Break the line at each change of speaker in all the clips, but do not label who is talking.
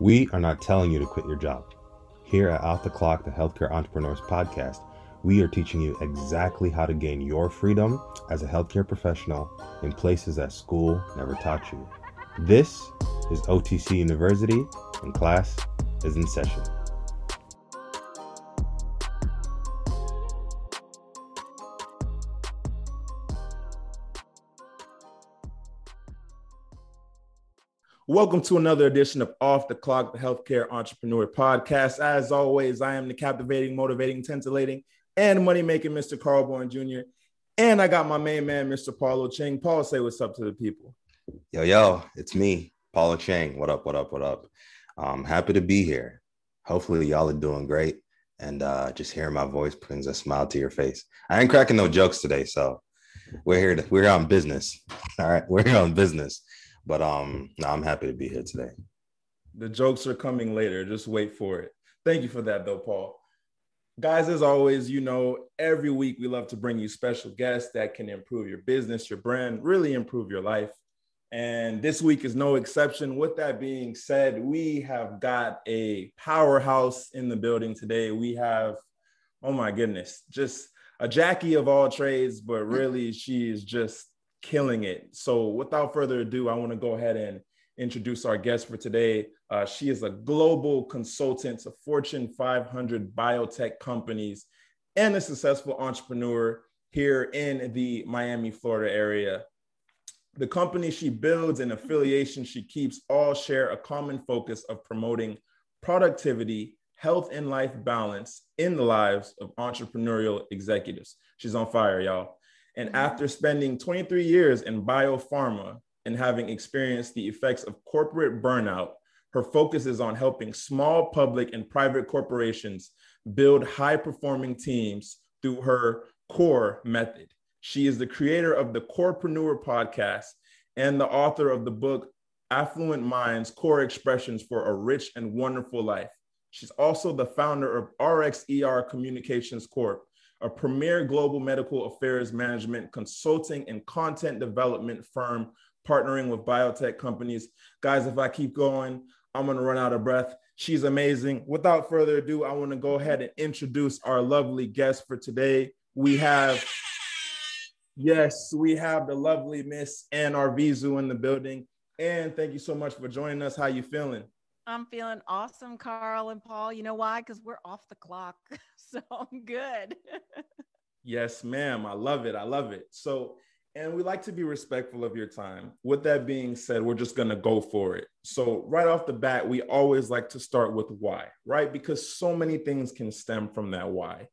We are not telling you to quit your job. Here at Off the Clock, the Healthcare Entrepreneurs Podcast, we are teaching you exactly how to gain your freedom as a healthcare professional in places that school never taught you. This is OTC University, and class is in session. Welcome to another edition of Off the Clock, the Healthcare Entrepreneur Podcast. As always, I am the captivating, motivating, titillating, and money making Mr. Carl Bourne Jr. And I got my main man, Mr. Paulo Ching. Paul, say what's up to the people.
Yo, yo, it's me, Paulo Chang. What up, what up, what up? I'm happy to be here. Hopefully, y'all are doing great. And uh, just hearing my voice brings a smile to your face. I ain't cracking no jokes today, so we're here. To, we're on business. All right, we're on business. But um, no, I'm happy to be here today.
The jokes are coming later. Just wait for it. Thank you for that, though, Paul. Guys, as always, you know, every week we love to bring you special guests that can improve your business, your brand, really improve your life. And this week is no exception. With that being said, we have got a powerhouse in the building today. We have, oh my goodness, just a Jackie of all trades, but really she is just killing it. So, without further ado, I want to go ahead and introduce our guest for today. Uh, she is a global consultant to Fortune 500 biotech companies and a successful entrepreneur here in the Miami, Florida area. The company she builds and affiliation she keeps all share a common focus of promoting productivity, health, and life balance in the lives of entrepreneurial executives. She's on fire, y'all. And mm-hmm. after spending 23 years in biopharma and having experienced the effects of corporate burnout, her focus is on helping small public and private corporations build high performing teams through her core method. She is the creator of the Corepreneur podcast and the author of the book Affluent Minds Core Expressions for a Rich and Wonderful Life. She's also the founder of RXER Communications Corp, a premier global medical affairs management consulting and content development firm partnering with biotech companies. Guys, if I keep going, I'm going to run out of breath. She's amazing. Without further ado, I want to go ahead and introduce our lovely guest for today. We have, yes, we have the lovely Miss Ann Arvizu in the building. And thank you so much for joining us. How you feeling?
I'm feeling awesome, Carl and Paul. You know why? Because we're off the clock. So I'm good.
yes, ma'am. I love it. I love it. So, and we like to be respectful of your time. With that being said, we're just going to go for it. So, right off the bat, we always like to start with why, right? Because so many things can stem from that why.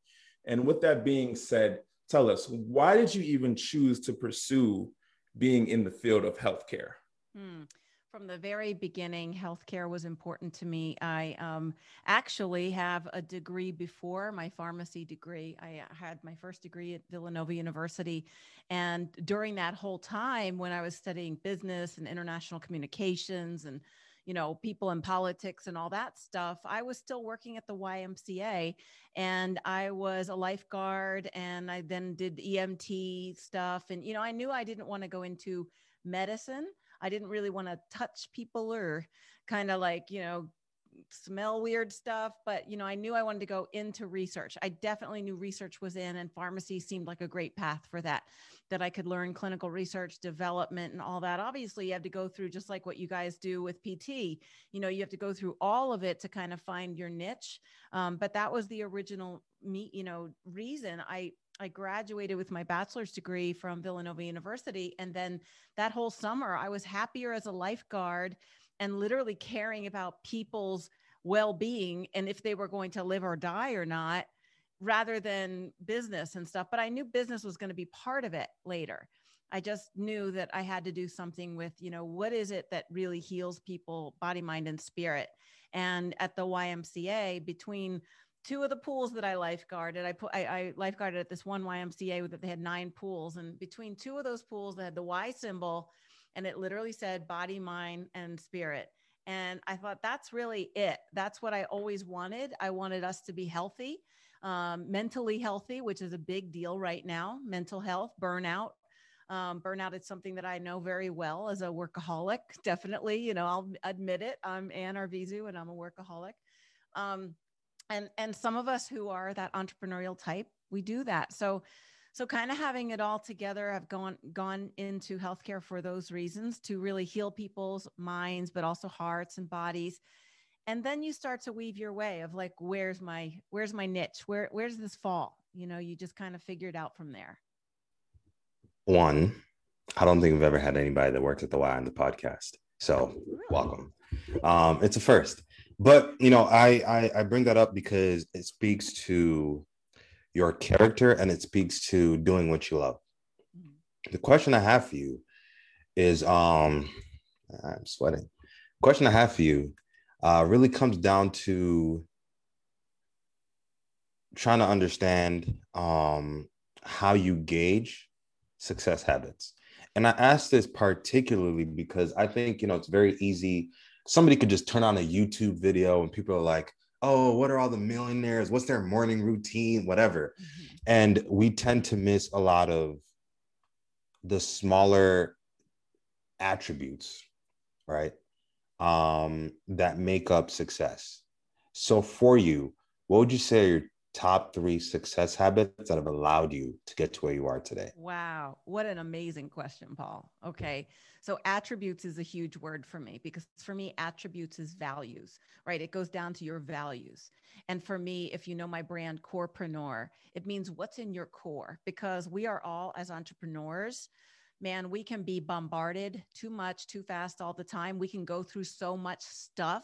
And with that being said, tell us, why did you even choose to pursue being in the field of healthcare?
Hmm. From the very beginning, healthcare was important to me. I um, actually have a degree before my pharmacy degree. I had my first degree at Villanova University. And during that whole time, when I was studying business and international communications and you know, people in politics and all that stuff, I was still working at the YMCA and I was a lifeguard and I then did EMT stuff. And, you know, I knew I didn't want to go into medicine. I didn't really want to touch people or kind of like, you know, smell weird stuff but you know i knew i wanted to go into research. I definitely knew research was in and pharmacy seemed like a great path for that that i could learn clinical research development and all that. Obviously you have to go through just like what you guys do with pt you know you have to go through all of it to kind of find your niche. Um, but that was the original me you know reason i I graduated with my bachelor's degree from Villanova University. And then that whole summer, I was happier as a lifeguard and literally caring about people's well being and if they were going to live or die or not, rather than business and stuff. But I knew business was going to be part of it later. I just knew that I had to do something with, you know, what is it that really heals people, body, mind, and spirit. And at the YMCA, between two of the pools that I lifeguarded, I put I, I lifeguarded at this one YMCA that they had nine pools, and between two of those pools, they had the Y symbol, and it literally said body, mind, and spirit. And I thought that's really it. That's what I always wanted. I wanted us to be healthy, um, mentally healthy, which is a big deal right now. Mental health, burnout, Um, burnout is something that I know very well as a workaholic. Definitely, you know, I'll admit it. I'm Ann Arvizu and I'm a workaholic. Um, and and some of us who are that entrepreneurial type, we do that. So so kind of having it all together, I've gone gone into healthcare for those reasons to really heal people's minds, but also hearts and bodies. And then you start to weave your way of like, where's my where's my niche? Where where's this fall? You know, you just kind of figure it out from there.
One, I don't think we've ever had anybody that worked at the Y on the podcast. So really? welcome. Um, it's a first. But you know, I, I I bring that up because it speaks to your character and it speaks to doing what you love. The question I have for you is um I'm sweating. Question I have for you uh, really comes down to trying to understand um, how you gauge success habits. And I ask this particularly because I think, you know, it's very easy. Somebody could just turn on a YouTube video and people are like, oh, what are all the millionaires? What's their morning routine? Whatever. Mm-hmm. And we tend to miss a lot of the smaller attributes, right? Um, that make up success. So for you, what would you say are your top three success habits that have allowed you to get to where you are today?
Wow. What an amazing question, Paul. Okay. So, attributes is a huge word for me because for me, attributes is values, right? It goes down to your values. And for me, if you know my brand, Corepreneur, it means what's in your core because we are all, as entrepreneurs, man, we can be bombarded too much, too fast all the time. We can go through so much stuff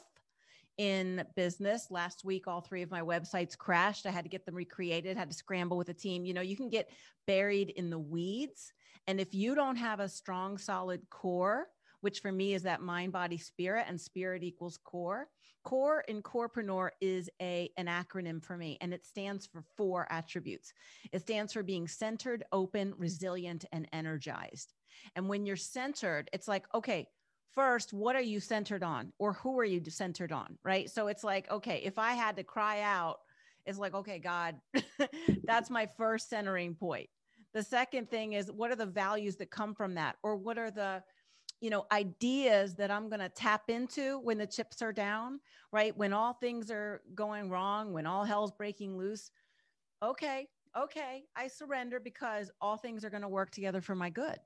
in business. Last week, all three of my websites crashed. I had to get them recreated, had to scramble with a team. You know, you can get buried in the weeds. And if you don't have a strong, solid core, which for me is that mind, body, spirit, and spirit equals core. Core in Corepreneur is a an acronym for me, and it stands for four attributes. It stands for being centered, open, resilient, and energized. And when you're centered, it's like, okay, first, what are you centered on or who are you centered on? Right. So it's like, okay, if I had to cry out, it's like, okay, God, that's my first centering point. The second thing is what are the values that come from that? Or what are the, you know, ideas that I'm going to tap into when the chips are down, right? When all things are going wrong, when all hell's breaking loose. Okay, okay, I surrender because all things are going to work together for my good.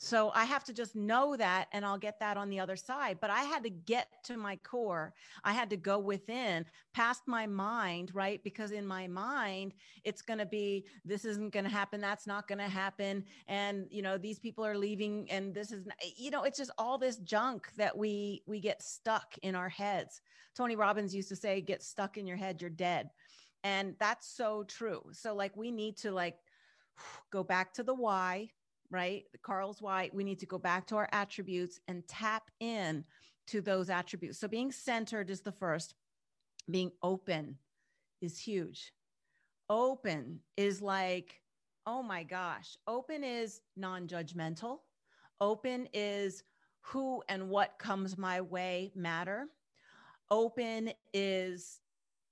So I have to just know that and I'll get that on the other side. But I had to get to my core. I had to go within, past my mind, right? Because in my mind, it's going to be this isn't going to happen. That's not going to happen. And, you know, these people are leaving and this is, you know, it's just all this junk that we, we get stuck in our heads. Tony Robbins used to say, get stuck in your head, you're dead. And that's so true. So, like, we need to, like, go back to the why right? Carl's why we need to go back to our attributes and tap in to those attributes. So being centered is the first. Being open is huge. Open is like, oh my gosh, open is non judgmental. Open is who and what comes my way matter. Open is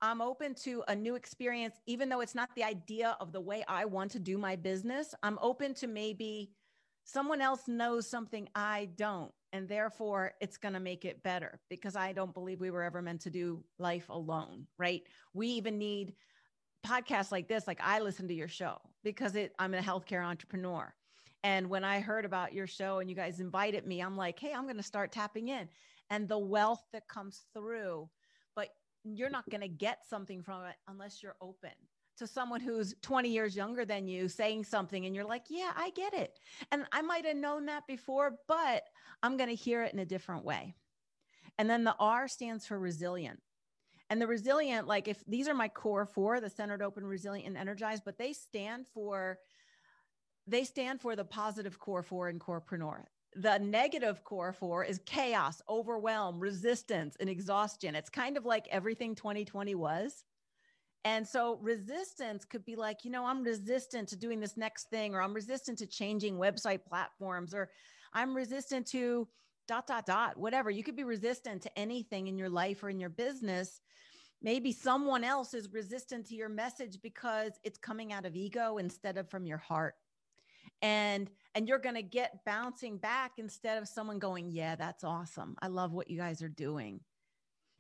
I'm open to a new experience, even though it's not the idea of the way I want to do my business. I'm open to maybe someone else knows something I don't. And therefore, it's going to make it better because I don't believe we were ever meant to do life alone, right? We even need podcasts like this. Like I listen to your show because it, I'm a healthcare entrepreneur. And when I heard about your show and you guys invited me, I'm like, hey, I'm going to start tapping in. And the wealth that comes through but you're not going to get something from it unless you're open to someone who's 20 years younger than you saying something and you're like, yeah, I get it. And I might have known that before, but I'm going to hear it in a different way. And then the R stands for resilient. And the resilient, like if these are my core four, the centered, open, resilient, and energized, but they stand for they stand for the positive core four in corepreneur the negative core four is chaos, overwhelm, resistance, and exhaustion. It's kind of like everything 2020 was. And so resistance could be like, you know, I'm resistant to doing this next thing, or I'm resistant to changing website platforms, or I'm resistant to dot, dot, dot, whatever. You could be resistant to anything in your life or in your business. Maybe someone else is resistant to your message because it's coming out of ego instead of from your heart. and and you're going to get bouncing back instead of someone going yeah that's awesome i love what you guys are doing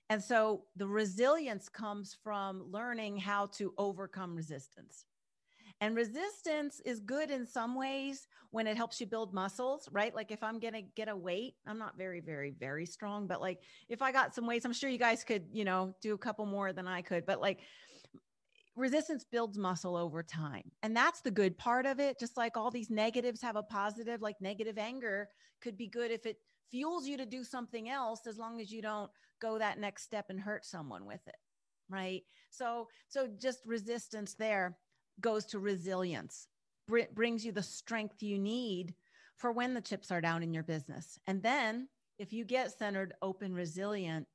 and so the resilience comes from learning how to overcome resistance and resistance is good in some ways when it helps you build muscles, right? Like if I'm going to get a weight, I'm not very, very, very strong, but like if I got some weights, I'm sure you guys could, you know, do a couple more than I could. But like resistance builds muscle over time. And that's the good part of it. Just like all these negatives have a positive, like negative anger could be good if it fuels you to do something else, as long as you don't go that next step and hurt someone with it. Right. So, so just resistance there goes to resilience, Br- brings you the strength you need for when the chips are down in your business. And then if you get centered, open, resilient,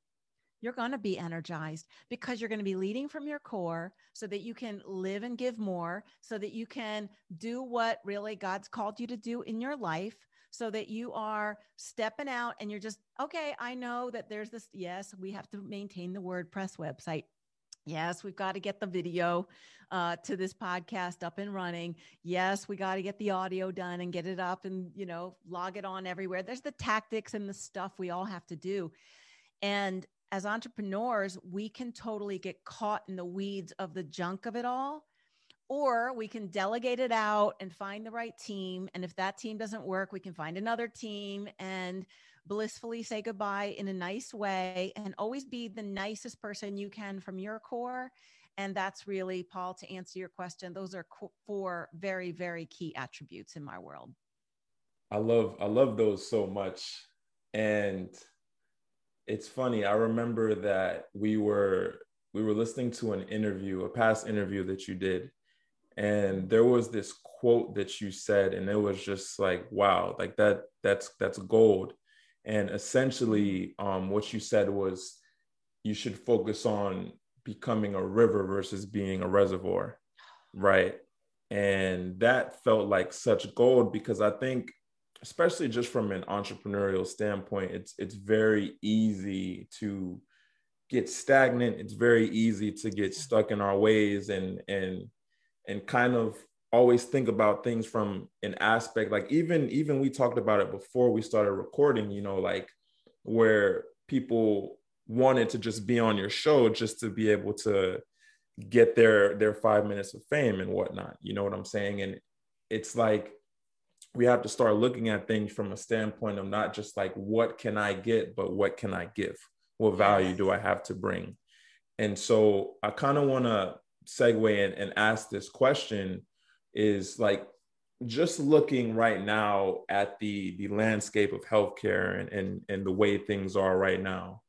you're going to be energized because you're going to be leading from your core so that you can live and give more, so that you can do what really God's called you to do in your life, so that you are stepping out and you're just, okay, I know that there's this. Yes, we have to maintain the WordPress website. Yes, we've got to get the video uh, to this podcast up and running. Yes, we got to get the audio done and get it up and, you know, log it on everywhere. There's the tactics and the stuff we all have to do. And as entrepreneurs, we can totally get caught in the weeds of the junk of it all. Or we can delegate it out and find the right team. And if that team doesn't work, we can find another team and blissfully say goodbye in a nice way and always be the nicest person you can from your core. And that's really, Paul, to answer your question, those are four very, very key attributes in my world.
I love, I love those so much. And it's funny. I remember that we were we were listening to an interview, a past interview that you did, and there was this quote that you said, and it was just like, wow, like that that's that's gold. And essentially, um, what you said was you should focus on becoming a river versus being a reservoir, right? And that felt like such gold because I think especially just from an entrepreneurial standpoint, it's it's very easy to get stagnant. It's very easy to get stuck in our ways and and and kind of always think about things from an aspect like even even we talked about it before we started recording you know like where people wanted to just be on your show just to be able to get their their five minutes of fame and whatnot you know what i'm saying and it's like we have to start looking at things from a standpoint of not just like what can I get, but what can I give? What value do I have to bring? And so I kind of want to segue and, and ask this question is like just looking right now at the the landscape of healthcare and, and and the way things are right now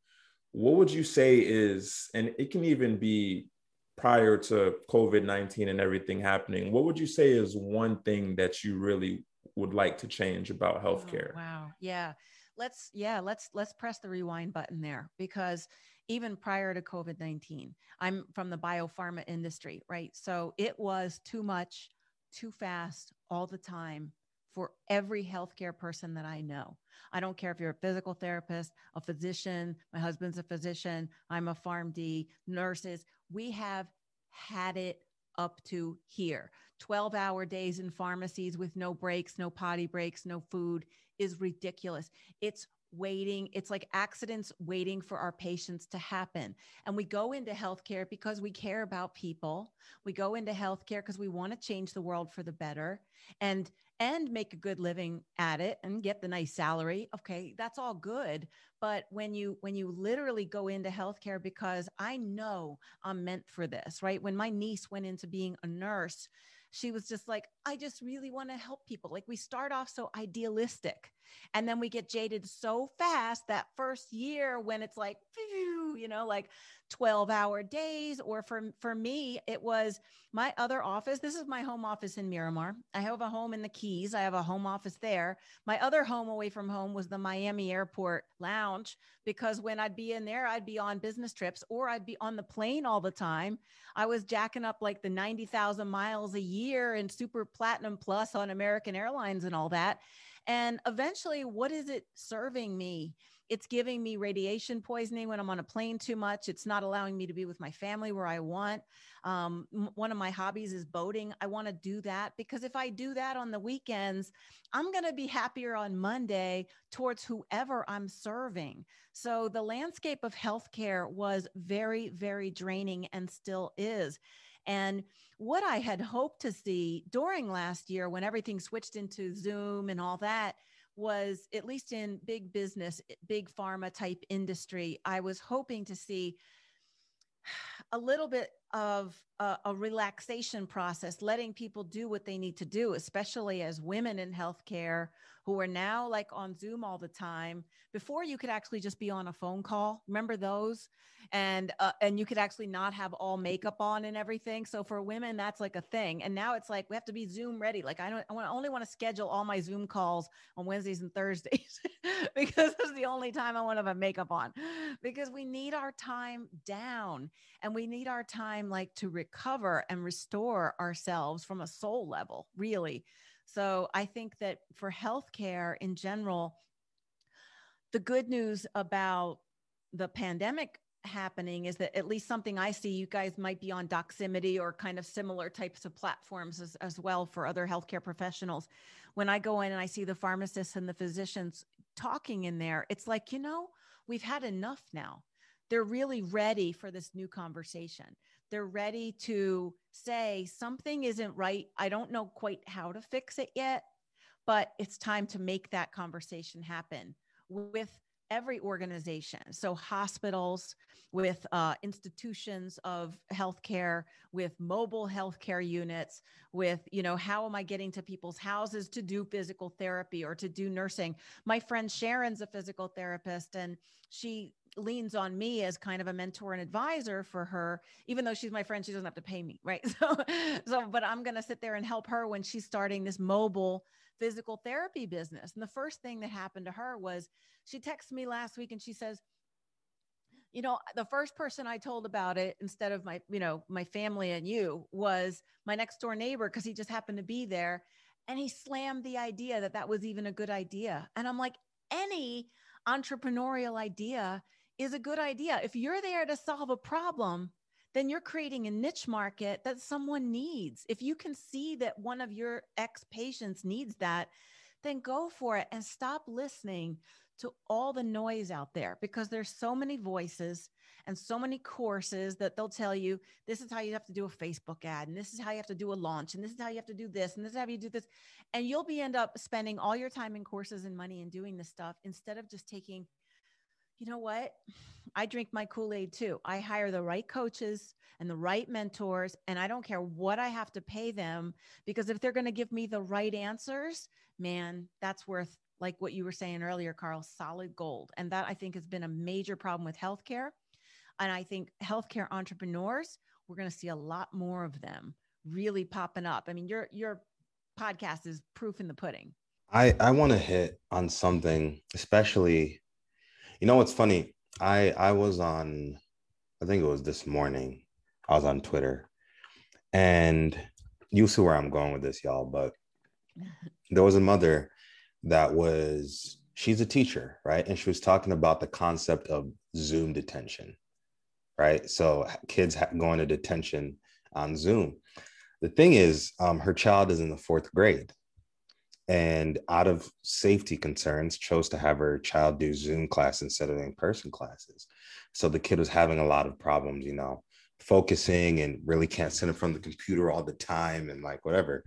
what would you say is and it can even be prior to covid-19 and everything happening what would you say is one thing that you really would like to change about oh, healthcare?
Oh, wow. Yeah. Let's yeah, let's let's press the rewind button there because even prior to COVID-19, I'm from the biopharma industry, right? So it was too much, too fast all the time for every healthcare person that I know. I don't care if you're a physical therapist, a physician, my husband's a physician, I'm a PharmD, nurses. We have had it up to here. 12 hour days in pharmacies with no breaks, no potty breaks, no food is ridiculous. It's waiting. It's like accidents waiting for our patients to happen. And we go into healthcare because we care about people. We go into healthcare because we want to change the world for the better and and make a good living at it and get the nice salary. Okay, that's all good. But when you when you literally go into healthcare because I know I'm meant for this, right? When my niece went into being a nurse, she was just like, I just really want to help people. Like we start off so idealistic and then we get jaded so fast that first year when it's like, you know, like 12 hour days. Or for, for me, it was my other office. This is my home office in Miramar. I have a home in the Keys. I have a home office there. My other home away from home was the Miami Airport Lounge because when I'd be in there, I'd be on business trips or I'd be on the plane all the time. I was jacking up like the 90,000 miles a year and super platinum plus on American Airlines and all that. And eventually, what is it serving me? it's giving me radiation poisoning when I'm on a plane too much. It's not allowing me to be with my family where I want. Um, one of my hobbies is boating. I want to do that because if I do that on the weekends, I'm going to be happier on Monday towards whoever I'm serving. So the landscape of healthcare was very, very draining and still is. And what I had hoped to see during last year when everything switched into Zoom and all that was at least in big business, big pharma type industry, I was hoping to see a little bit of a, a, relaxation process, letting people do what they need to do, especially as women in healthcare who are now like on Zoom all the time. Before you could actually just be on a phone call. Remember those? And uh, and you could actually not have all makeup on and everything. So for women, that's like a thing. And now it's like we have to be Zoom ready. Like I don't, I only want to schedule all my Zoom calls on Wednesdays and Thursdays because it's the only time I want to have makeup on. Because we need our time down, and we need our time like to recover and restore ourselves from a soul level, really. So I think that for healthcare in general, the good news about the pandemic happening is that at least something I see, you guys might be on Doximity or kind of similar types of platforms as, as well for other healthcare professionals. When I go in and I see the pharmacists and the physicians talking in there, it's like, you know, we've had enough now. They're really ready for this new conversation they're ready to say something isn't right. I don't know quite how to fix it yet, but it's time to make that conversation happen with every organization. So, hospitals, with uh, institutions of healthcare, with mobile healthcare units, with, you know, how am I getting to people's houses to do physical therapy or to do nursing? My friend Sharon's a physical therapist, and she leans on me as kind of a mentor and advisor for her even though she's my friend she doesn't have to pay me right? So so but i'm going to sit there and help her when she's starting this mobile physical therapy business. And the first thing that happened to her was she texted me last week and she says you know the first person i told about it instead of my you know my family and you was my next door neighbor because he just happened to be there and he slammed the idea that that was even a good idea. And i'm like any entrepreneurial idea is a good idea. If you're there to solve a problem, then you're creating a niche market that someone needs. If you can see that one of your ex patients needs that, then go for it and stop listening to all the noise out there because there's so many voices and so many courses that they'll tell you this is how you have to do a Facebook ad and this is how you have to do a launch and this is how you have to do this and this is how you do this and you'll be end up spending all your time in courses and money and doing this stuff instead of just taking you know what? I drink my Kool Aid too. I hire the right coaches and the right mentors, and I don't care what I have to pay them because if they're going to give me the right answers, man, that's worth, like what you were saying earlier, Carl, solid gold. And that I think has been a major problem with healthcare. And I think healthcare entrepreneurs, we're going to see a lot more of them really popping up. I mean, your your podcast is proof in the pudding.
I I want to hit on something, especially you know what's funny? I I was on, I think it was this morning. I was on Twitter, and you see where I'm going with this, y'all. But there was a mother that was she's a teacher, right? And she was talking about the concept of Zoom detention, right? So kids going to detention on Zoom. The thing is, um, her child is in the fourth grade, and out of safety concerns chose to have her child do zoom class instead of in-person classes. So the kid was having a lot of problems you know focusing and really can't sit in front of the computer all the time and like whatever.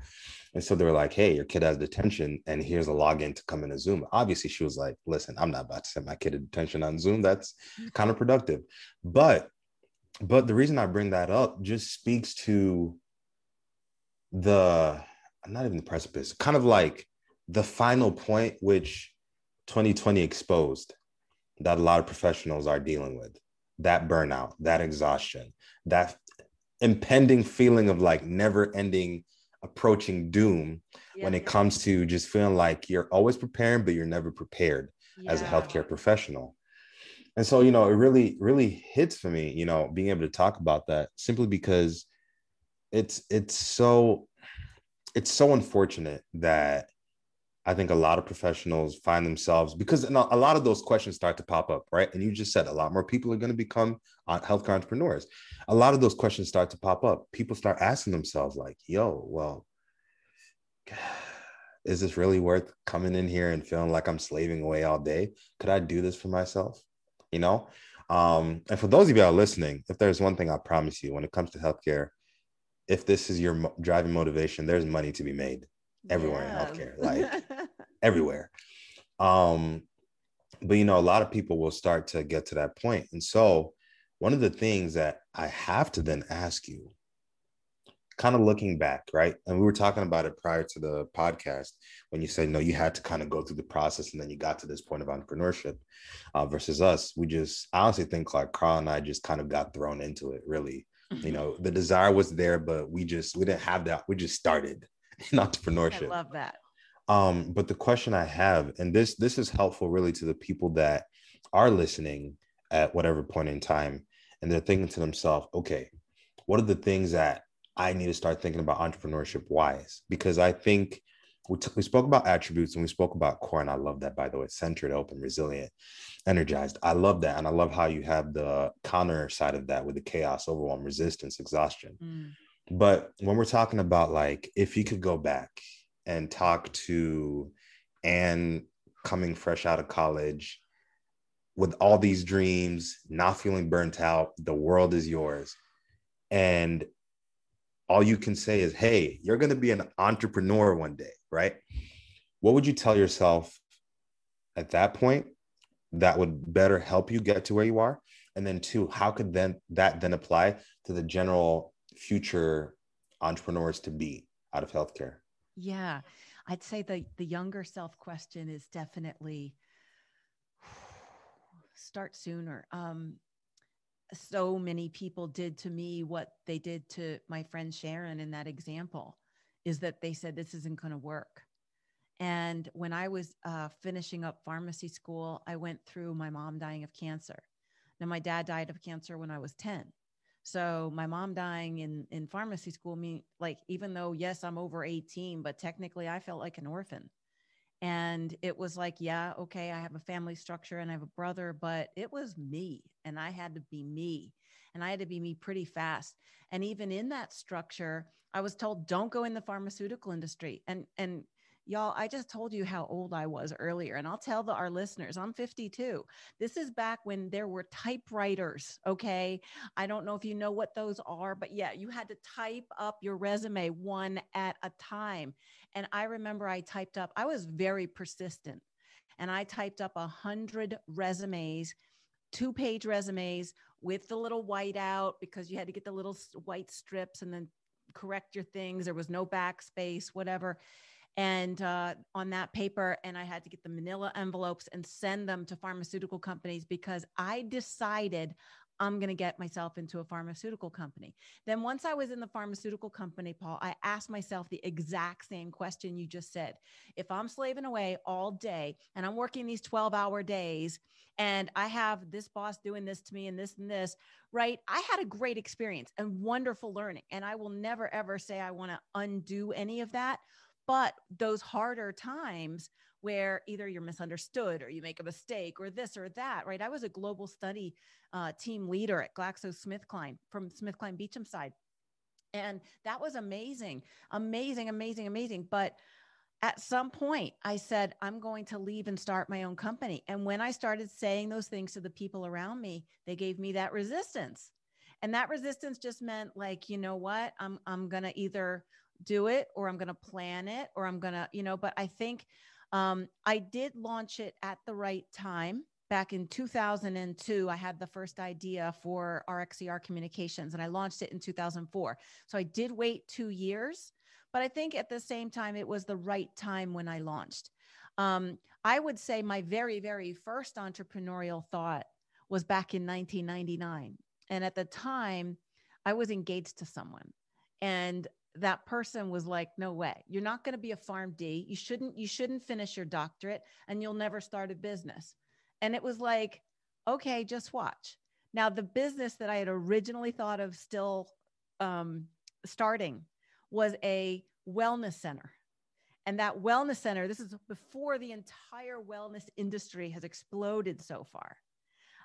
And so they were like hey your kid has detention and here's a login to come into zoom. Obviously she was like listen i'm not about to send my kid to detention on zoom. That's counterproductive but but the reason i bring that up just speaks to the not even the precipice, kind of like the final point which 2020 exposed that a lot of professionals are dealing with that burnout, that exhaustion, that impending feeling of like never ending approaching doom yeah, when it yeah. comes to just feeling like you're always preparing, but you're never prepared yeah. as a healthcare professional. And so, you know, it really, really hits for me, you know, being able to talk about that simply because it's it's so it's so unfortunate that I think a lot of professionals find themselves because a lot of those questions start to pop up, right? And you just said a lot more people are going to become uh, healthcare entrepreneurs. A lot of those questions start to pop up. People start asking themselves, like, yo, well, is this really worth coming in here and feeling like I'm slaving away all day? Could I do this for myself? You know? Um, and for those of you that are listening, if there's one thing I promise you when it comes to healthcare, if this is your driving motivation, there's money to be made everywhere yeah. in healthcare, like everywhere. Um, but you know, a lot of people will start to get to that point. And so one of the things that I have to then ask you, kind of looking back, right? And we were talking about it prior to the podcast when you said, no, you had to kind of go through the process and then you got to this point of entrepreneurship uh, versus us. We just, I honestly think like Carl and I just kind of got thrown into it, really. You know, the desire was there, but we just, we didn't have that. We just started in entrepreneurship. I
love that.
Um, but the question I have, and this this is helpful really to the people that are listening at whatever point in time, and they're thinking to themselves, okay, what are the things that I need to start thinking about entrepreneurship wise? Because I think we, t- we spoke about attributes and we spoke about core, and I love that by the way, centered, open, resilient, energized. I love that, and I love how you have the counter side of that with the chaos, overwhelm, resistance, exhaustion. Mm but when we're talking about like, if you could go back and talk to and coming fresh out of college with all these dreams, not feeling burnt out, the world is yours. And all you can say is, hey, you're going to be an entrepreneur one day, right? What would you tell yourself at that point that would better help you get to where you are? And then, two, how could then that then apply to the general future entrepreneurs to be out of healthcare?
Yeah, I'd say the the younger self question is definitely start sooner. Um, so many people did to me what they did to my friend Sharon in that example is that they said this isn't going to work. And when I was uh, finishing up pharmacy school, I went through my mom dying of cancer. Now, my dad died of cancer when I was 10. So my mom dying in in pharmacy school me like even though yes I'm over 18 but technically I felt like an orphan. And it was like yeah, okay, I have a family structure and I have a brother, but it was me and I had to be me. And I had to be me pretty fast. And even in that structure, I was told don't go in the pharmaceutical industry. And and Y'all, I just told you how old I was earlier, and I'll tell the, our listeners I'm 52. This is back when there were typewriters. Okay. I don't know if you know what those are, but yeah, you had to type up your resume one at a time. And I remember I typed up, I was very persistent, and I typed up a hundred resumes, two page resumes with the little white out because you had to get the little white strips and then correct your things. There was no backspace, whatever and uh, on that paper and i had to get the manila envelopes and send them to pharmaceutical companies because i decided i'm going to get myself into a pharmaceutical company. Then once i was in the pharmaceutical company paul i asked myself the exact same question you just said. If i'm slaving away all day and i'm working these 12 hour days and i have this boss doing this to me and this and this right i had a great experience and wonderful learning and i will never ever say i want to undo any of that but those harder times where either you're misunderstood or you make a mistake or this or that, right? I was a global study uh, team leader at GlaxoSmithKline from SmithKline Beecham side. And that was amazing, amazing, amazing, amazing. But at some point, I said, I'm going to leave and start my own company. And when I started saying those things to the people around me, they gave me that resistance. And that resistance just meant like, you know what? I'm I'm going to either do it or I'm going to plan it or I'm going to, you know, but I think um, I did launch it at the right time. Back in 2002, I had the first idea for RxER communications and I launched it in 2004. So I did wait two years, but I think at the same time, it was the right time when I launched. Um, I would say my very, very first entrepreneurial thought was back in 1999. And at the time, I was engaged to someone. And that person was like no way. You're not going to be a PharmD. You shouldn't you shouldn't finish your doctorate and you'll never start a business. And it was like okay just watch. Now the business that i had originally thought of still um, starting was a wellness center. And that wellness center, this is before the entire wellness industry has exploded so far.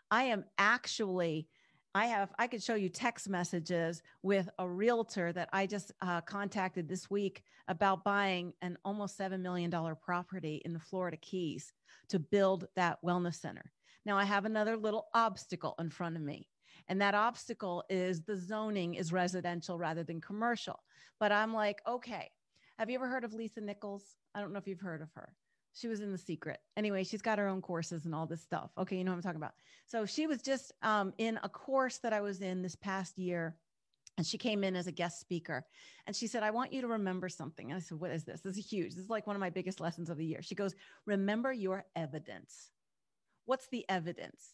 I am actually, I have, I could show you text messages with a realtor that I just uh, contacted this week about buying an almost $7 million property in the Florida Keys to build that wellness center. Now I have another little obstacle in front of me. And that obstacle is the zoning is residential rather than commercial. But I'm like, okay, have you ever heard of Lisa Nichols? I don't know if you've heard of her. She was in The Secret. Anyway, she's got her own courses and all this stuff. Okay, you know what I'm talking about. So she was just um, in a course that I was in this past year. And she came in as a guest speaker and she said, I want you to remember something. And I said, What is this? This is huge. This is like one of my biggest lessons of the year. She goes, Remember your evidence. What's the evidence?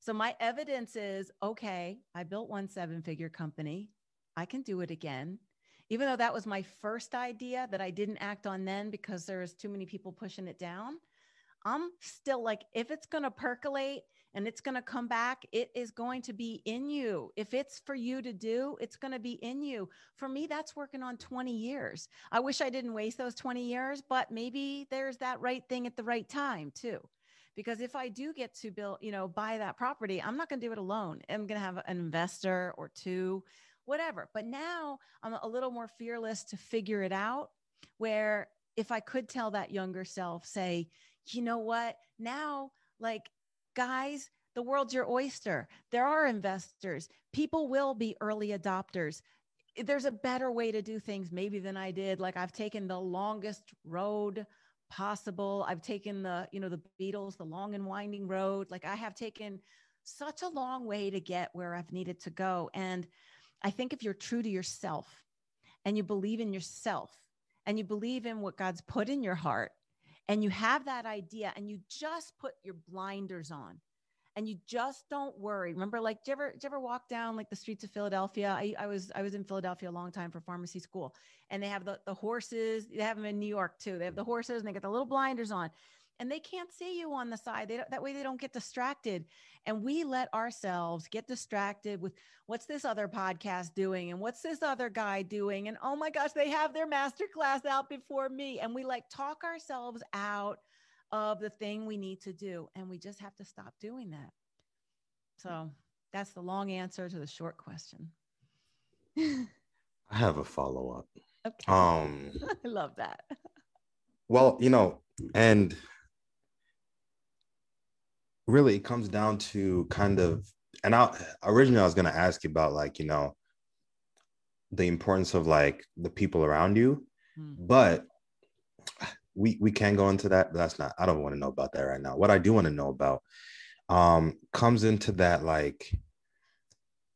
So my evidence is okay, I built one seven figure company. I can do it again. Even though that was my first idea that I didn't act on then because there was too many people pushing it down, I'm still like, if it's going to percolate and it's going to come back, it is going to be in you. If it's for you to do, it's going to be in you. For me, that's working on 20 years. I wish I didn't waste those 20 years, but maybe there's that right thing at the right time too because if I do get to build, you know, buy that property, I'm not going to do it alone. I'm going to have an investor or two, whatever. But now I'm a little more fearless to figure it out. Where if I could tell that younger self, say, you know what, now, like, guys, the world's your oyster. There are investors. People will be early adopters there's a better way to do things maybe than I did. Like I've taken the longest road possible. I've taken the, you know, the Beatles, the long and winding road. Like I have taken such a long way to get where I've needed to go. And I think if you're true to yourself and you believe in yourself and you believe in what God's put in your heart and you have that idea and you just put your blinders on and you just don't worry. Remember, like, do you ever, do you ever walk down like the streets of Philadelphia? I, I was, I was in Philadelphia a long time for pharmacy school and they have the, the horses. They have them in New York too. They have the horses and they get the little blinders on and they can't see you on the side. They that way they don't get distracted. And we let ourselves get distracted with what's this other podcast doing and what's this other guy doing and oh my gosh, they have their master class out before me and we like talk ourselves out of the thing we need to do. And we just have to stop doing that. So that's the long answer to the short question.
I have a follow up.
Okay. Um, I love that.
Well, you know, and really it comes down to kind of, and I originally I was going to ask you about like, you know, the importance of like the people around you, mm. but we we can go into that, but that's not. I don't want to know about that right now. What I do want to know about um comes into that like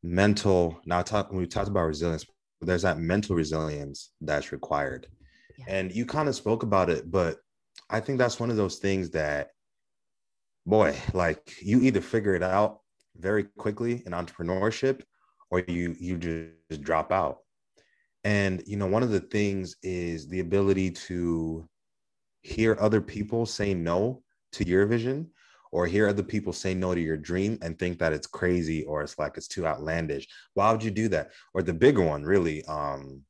mental. Now, talk when we talked about resilience, there's that mental resilience that's required, yeah. and you kind of spoke about it, but I think that's one of those things that, boy, like you either figure it out very quickly in entrepreneurship, or you you just drop out. And you know, one of the things is the ability to hear other people say no to your vision or hear other people say no to your dream and think that it's crazy or it's like it's too outlandish. Why would you do that? Or the bigger one really um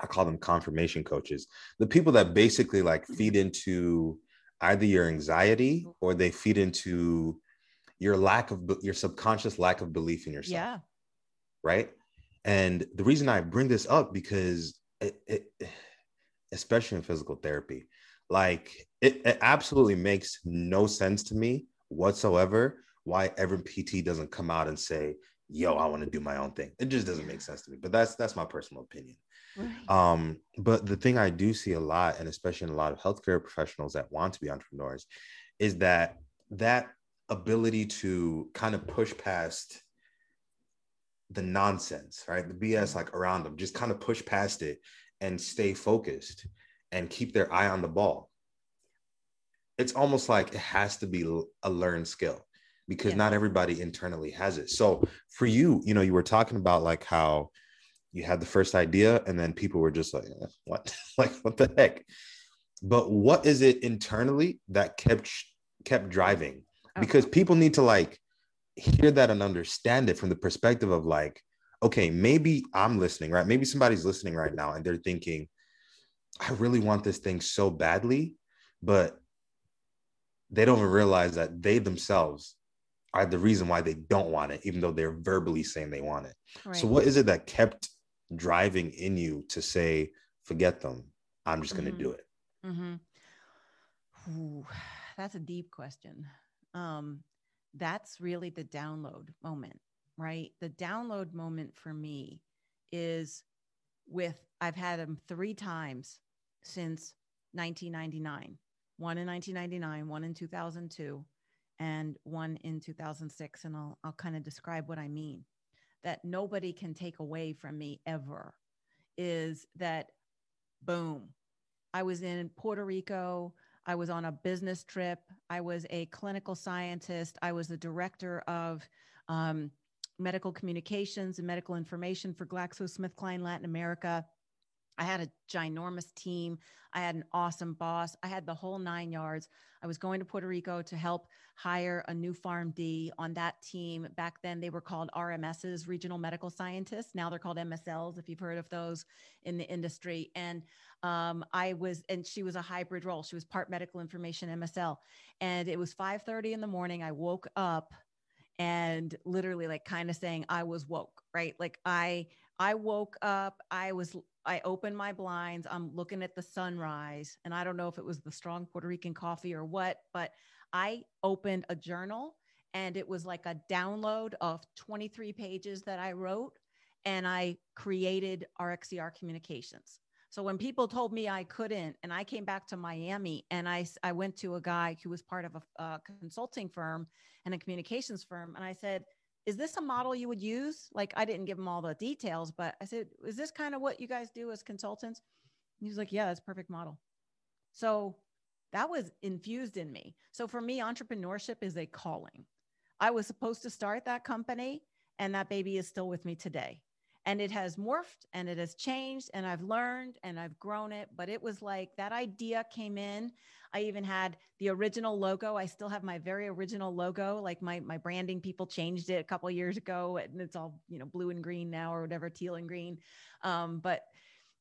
i call them confirmation coaches. The people that basically like feed into either your anxiety mm-hmm. or they feed into your lack of your subconscious lack of belief in yourself
yeah
right and the reason i bring this up because it, it especially in physical therapy like it, it absolutely makes no sense to me whatsoever why every PT doesn't come out and say, yo, I want to do my own thing. It just doesn't make sense to me. But that's that's my personal opinion. Right. Um, but the thing I do see a lot, and especially in a lot of healthcare professionals that want to be entrepreneurs, is that that ability to kind of push past the nonsense, right? The BS like around them, just kind of push past it and stay focused and keep their eye on the ball. It's almost like it has to be a learned skill because yeah. not everybody internally has it. So for you, you know, you were talking about like how you had the first idea and then people were just like, eh, what? like, what the heck? But what is it internally that kept kept driving? Okay. Because people need to like hear that and understand it from the perspective of like, okay, maybe I'm listening, right? Maybe somebody's listening right now and they're thinking, I really want this thing so badly, but they don't even realize that they themselves are the reason why they don't want it, even though they're verbally saying they want it. Right. So, what is it that kept driving in you to say, forget them? I'm just going to mm-hmm. do it.
Mm-hmm. Ooh, that's a deep question. Um, that's really the download moment, right? The download moment for me is with, I've had them three times since 1999 one in 1999, one in 2002, and one in 2006. And I'll, I'll kind of describe what I mean. That nobody can take away from me ever is that boom, I was in Puerto Rico. I was on a business trip. I was a clinical scientist. I was the director of um, medical communications and medical information for GlaxoSmithKline Latin America. I had a ginormous team. I had an awesome boss. I had the whole nine yards. I was going to Puerto Rico to help hire a new PharmD on that team. Back then, they were called RMSs, regional medical scientists. Now they're called MSLs, if you've heard of those in the industry. And um, I was, and she was a hybrid role. She was part medical information MSL. And it was 5:30 in the morning. I woke up and literally like kind of saying I was woke, right? Like I I woke up, I was I opened my blinds, I'm looking at the sunrise, and I don't know if it was the strong Puerto Rican coffee or what, but I opened a journal and it was like a download of 23 pages that I wrote and I created RxER communications. So when people told me I couldn't, and I came back to Miami and I, I went to a guy who was part of a, a consulting firm and a communications firm, and I said, is this a model you would use? Like, I didn't give him all the details, but I said, is this kind of what you guys do as consultants? And he was like, yeah, that's perfect model. So that was infused in me. So for me, entrepreneurship is a calling. I was supposed to start that company, and that baby is still with me today and it has morphed and it has changed and I've learned and I've grown it. But it was like that idea came in. I even had the original logo. I still have my very original logo. Like my my branding people changed it a couple years ago and it's all, you know, blue and green now or whatever, teal and green. Um, but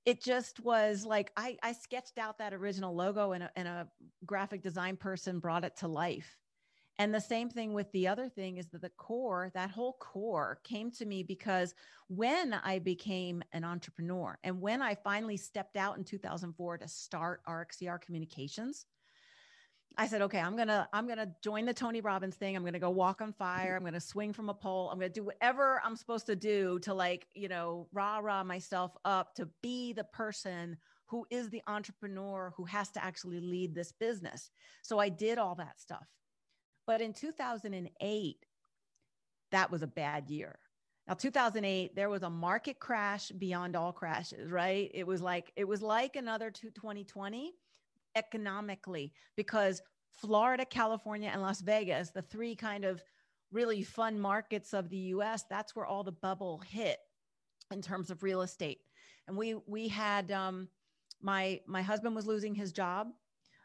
it just was like I, I sketched out that original logo and a, and a graphic design person brought it to life and the same thing with the other thing is that the core, that whole core came to me because when I became an entrepreneur and when I finally stepped out in 2004 to start RxER Communications, I said, okay, I'm gonna I'm gonna join the Tony Robbins thing. I'm gonna go walk on fire. I'm gonna swing from a pole. I'm gonna do whatever I'm supposed to do to like you know rah rah myself up to be the person who is the entrepreneur who has to actually lead this business. So I did all that stuff. But in 2008, that was a bad year. Now, 2008, there was a market crash beyond all crashes, right? It was like it was like another 2020 economically because Florida, California, and Las Vegas, the three kind of really fun markets of the US, that's where all the bubble hit in terms of real estate. And we we had um, my my husband was losing his job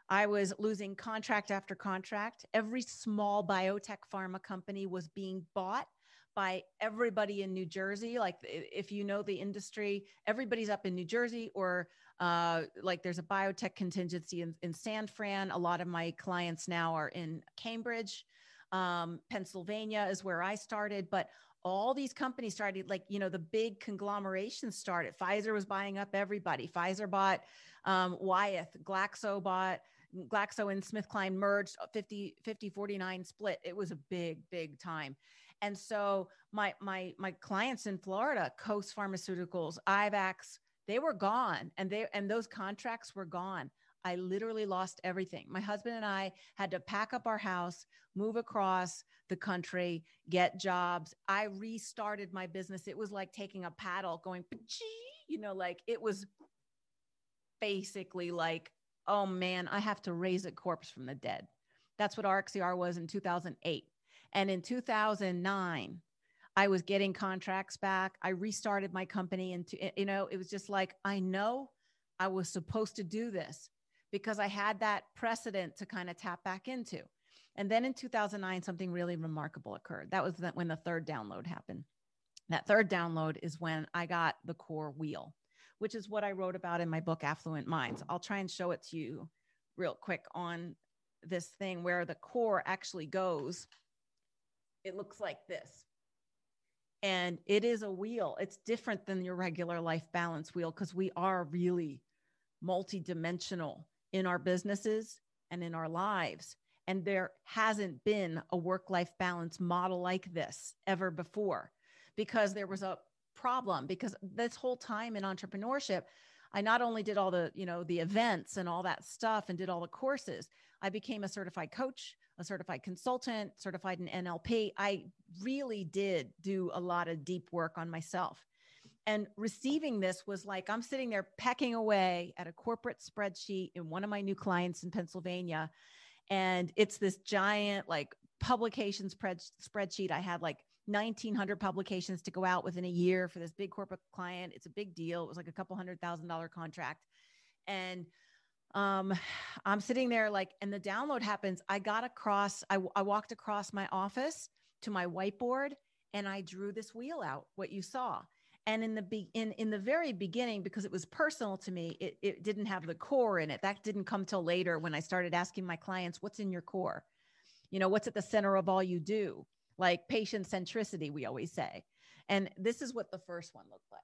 I was losing contract after contract. Every small biotech pharma company was being bought by everybody in New Jersey. Like, if you know the industry, everybody's up in New Jersey, or uh, like there's a biotech contingency in, in San Fran. A lot of my clients now are in Cambridge. Um, Pennsylvania is where I started, but all these companies started like you know the big conglomerations started pfizer was buying up everybody pfizer bought um, wyeth glaxo bought Glaxo and SmithKline merged uh, 50, 50, 49 split. It was a big, big time. And so my my my clients in Florida, Kos Pharmaceuticals, Ivax, they were gone and they and those contracts were gone. I literally lost everything. My husband and I had to pack up our house, move across the country, get jobs. I restarted my business. It was like taking a paddle going, you know, like it was basically like oh man, I have to raise a corpse from the dead. That's what RxER was in 2008. And in 2009, I was getting contracts back. I restarted my company. And, you know, it was just like, I know I was supposed to do this because I had that precedent to kind of tap back into. And then in 2009, something really remarkable occurred. That was when the third download happened. That third download is when I got the core wheel which is what I wrote about in my book, Affluent Minds. I'll try and show it to you real quick on this thing where the core actually goes. It looks like this. And it is a wheel. It's different than your regular life balance wheel because we are really multidimensional in our businesses and in our lives. And there hasn't been a work life balance model like this ever before because there was a problem because this whole time in entrepreneurship i not only did all the you know the events and all that stuff and did all the courses i became a certified coach a certified consultant certified in nlp i really did do a lot of deep work on myself and receiving this was like i'm sitting there pecking away at a corporate spreadsheet in one of my new clients in pennsylvania and it's this giant like publication spread, spreadsheet i had like 1900 publications to go out within a year for this big corporate client. It's a big deal. It was like a couple hundred thousand dollar contract. And um, I'm sitting there like, and the download happens. I got across, I, I walked across my office to my whiteboard and I drew this wheel out, what you saw. And in the be- in in the very beginning, because it was personal to me, it, it didn't have the core in it. That didn't come till later when I started asking my clients, "What's in your core? You know, what's at the center of all you do?" like patient centricity, we always say. And this is what the first one looked like.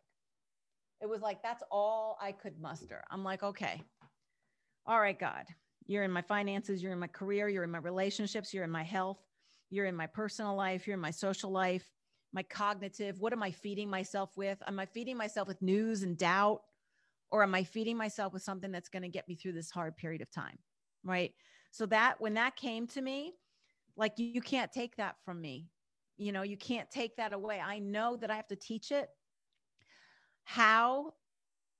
It was like, that's all I could muster. I'm like, okay, all right, God, you're in my finances, you're in my career, you're in my relationships, you're in my health, you're in my personal life, you're in my social life, my cognitive. What am I feeding myself with? Am I feeding myself with news and doubt? Or am I feeding myself with something that's going to get me through this hard period of time? Right. So that when that came to me, like you can't take that from me. You know, you can't take that away. I know that I have to teach it. How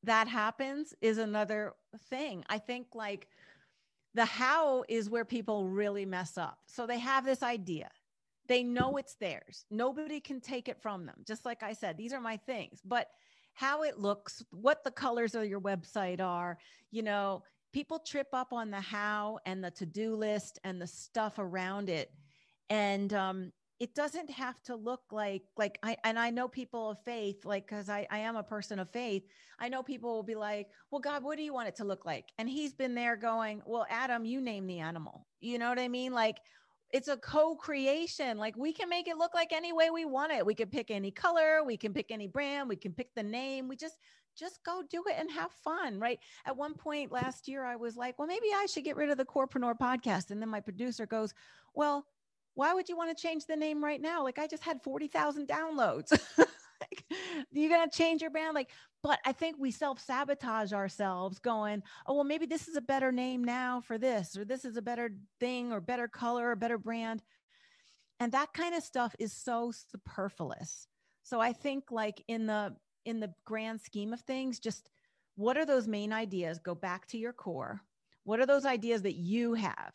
that happens is another thing. I think like the how is where people really mess up. So they have this idea. They know it's theirs. Nobody can take it from them. Just like I said, these are my things. But how it looks, what the colors of your website are, you know, people trip up on the how and the to-do list and the stuff around it and um, it doesn't have to look like like i and i know people of faith like because I, I am a person of faith. I know people will be like well god what do you want it to look like? And he's been there going well adam you name the animal. You know what i mean? Like it's a co-creation. Like we can make it look like any way we want it. We can pick any color we can pick any brand we can pick the name. We just just go do it and have fun, right? At one point last year, I was like, well, maybe I should get rid of the Corepreneur podcast. And then my producer goes, well, why would you want to change the name right now? Like I just had 40,000 downloads. like, you're going to change your brand. Like, but I think we self sabotage ourselves going, oh, well, maybe this is a better name now for this, or this is a better thing, or better color, or better brand. And that kind of stuff is so superfluous. So I think like in the in the grand scheme of things, just what are those main ideas? Go back to your core. What are those ideas that you have?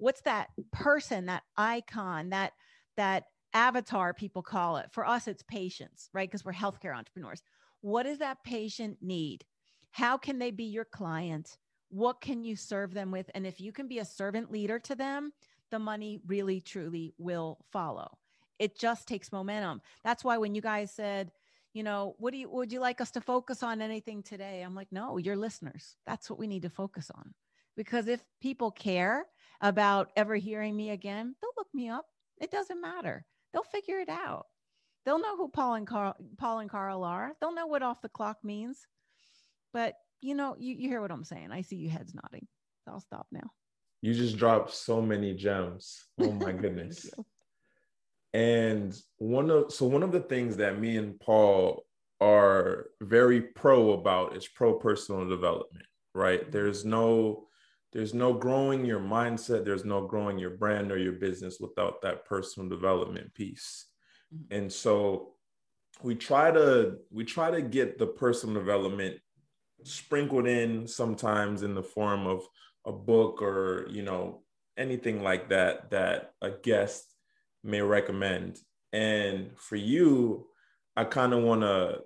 What's that person, that icon, that that avatar people call it? For us, it's patients, right? Because we're healthcare entrepreneurs. What does that patient need? How can they be your client? What can you serve them with? And if you can be a servant leader to them, the money really truly will follow. It just takes momentum. That's why when you guys said, you know, what do you would you like us to focus on anything today? I'm like, no, your listeners. That's what we need to focus on. Because if people care about ever hearing me again, they'll look me up. It doesn't matter. They'll figure it out. They'll know who Paul and Carl, Paul and Carl are. They'll know what off the clock means. But you know, you, you hear what I'm saying. I see you heads nodding. So I'll stop now.
You just dropped so many gems. Oh my goodness. And one of so one of the things that me and Paul are very pro about is pro personal development, right? There's no there's no growing your mindset, there's no growing your brand or your business without that personal development piece. Mm-hmm. And so we try to we try to get the personal development sprinkled in sometimes in the form of a book or you know anything like that that a guest may recommend. And for you, I kind of want to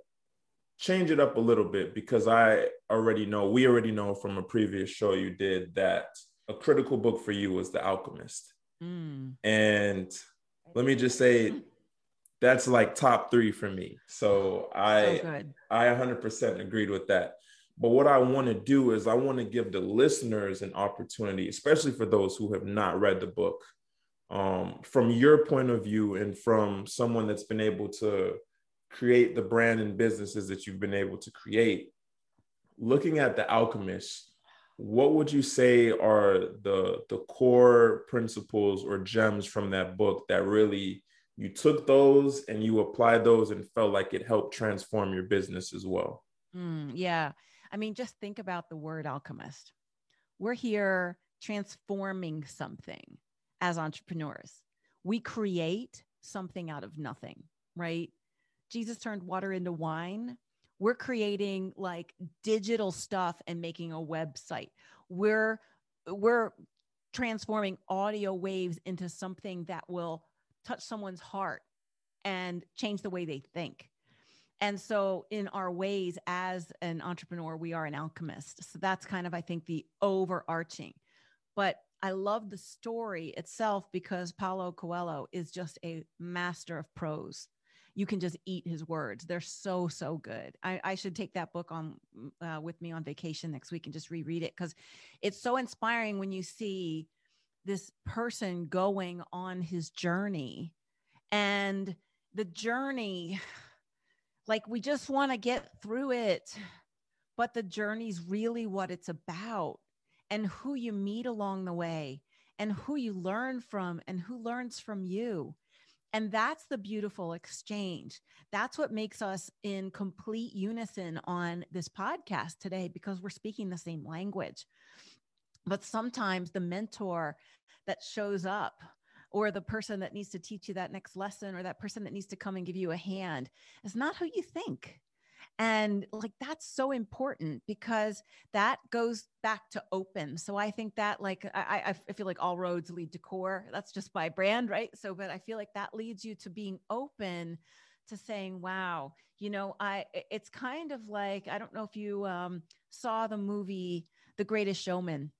change it up a little bit because I already know, we already know from a previous show you did that a critical book for you was The Alchemist. Mm. And let me just say, that's like top three for me. So I so I 100% agreed with that. But what I want to do is I want to give the listeners an opportunity, especially for those who have not read the book, um, from your point of view and from someone that's been able to create the brand and businesses that you've been able to create. Looking at the alchemist, what would you say are the the core principles or gems from that book that really you took those and you applied those and felt like it helped transform your business as well?
Mm, yeah. I mean, just think about the word alchemist. We're here transforming something as entrepreneurs. We create something out of nothing, right? Jesus turned water into wine. We're creating like digital stuff and making a website. We're we're transforming audio waves into something that will touch someone's heart and change the way they think. And so, in our ways as an entrepreneur, we are an alchemist. So, that's kind of, I think, the overarching. But I love the story itself because Paulo Coelho is just a master of prose. You can just eat his words. They're so, so good. I, I should take that book on uh, with me on vacation next week and just reread it because it's so inspiring when you see this person going on his journey and the journey like we just want to get through it but the journey's really what it's about and who you meet along the way and who you learn from and who learns from you and that's the beautiful exchange. That's what makes us in complete unison on this podcast today because we're speaking the same language. But sometimes the mentor that shows up or the person that needs to teach you that next lesson or that person that needs to come and give you a hand is not who you think and like that's so important because that goes back to open so i think that like i i feel like all roads lead to core that's just my brand right so but i feel like that leads you to being open to saying wow you know i it's kind of like i don't know if you um, saw the movie the greatest showman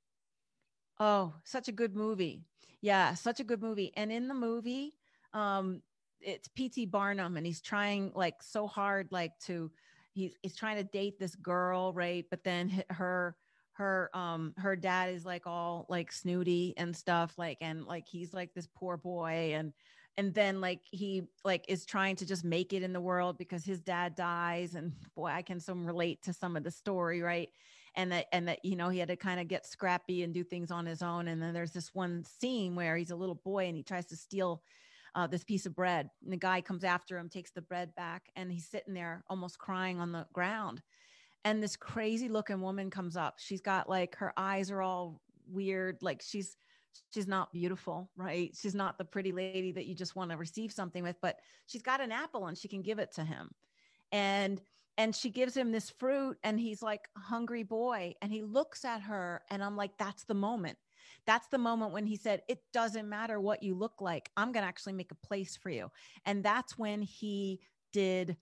Oh, such a good movie. Yeah, such a good movie. And in the movie, um, it's PT Barnum, and he's trying like so hard, like to he's he's trying to date this girl, right? But then her her um her dad is like all like snooty and stuff, like and like he's like this poor boy. And and then like he like is trying to just make it in the world because his dad dies. And boy i can some relate to some of the story right? And that and that you know he had to kind of get scrappy and do things on his own. And then there's this one scene where he's a little boy and he tries to steal uh, this piece of bread and the guy comes after him takes the bread back and he's sitting there almost crying on the ground. And this crazy looking woman comes up. She's got like her eyes are all weird like she's she's not beautiful right? She's not the pretty lady that you just want to receive something with but she's got an apple and she can give it to him. And and she gives him this fruit and he's like hungry boy. And he looks at her and i'm like that's the moment that's the moment when he said it doesn't matter what you look like i'm going to actually make a place for you. And that's when he did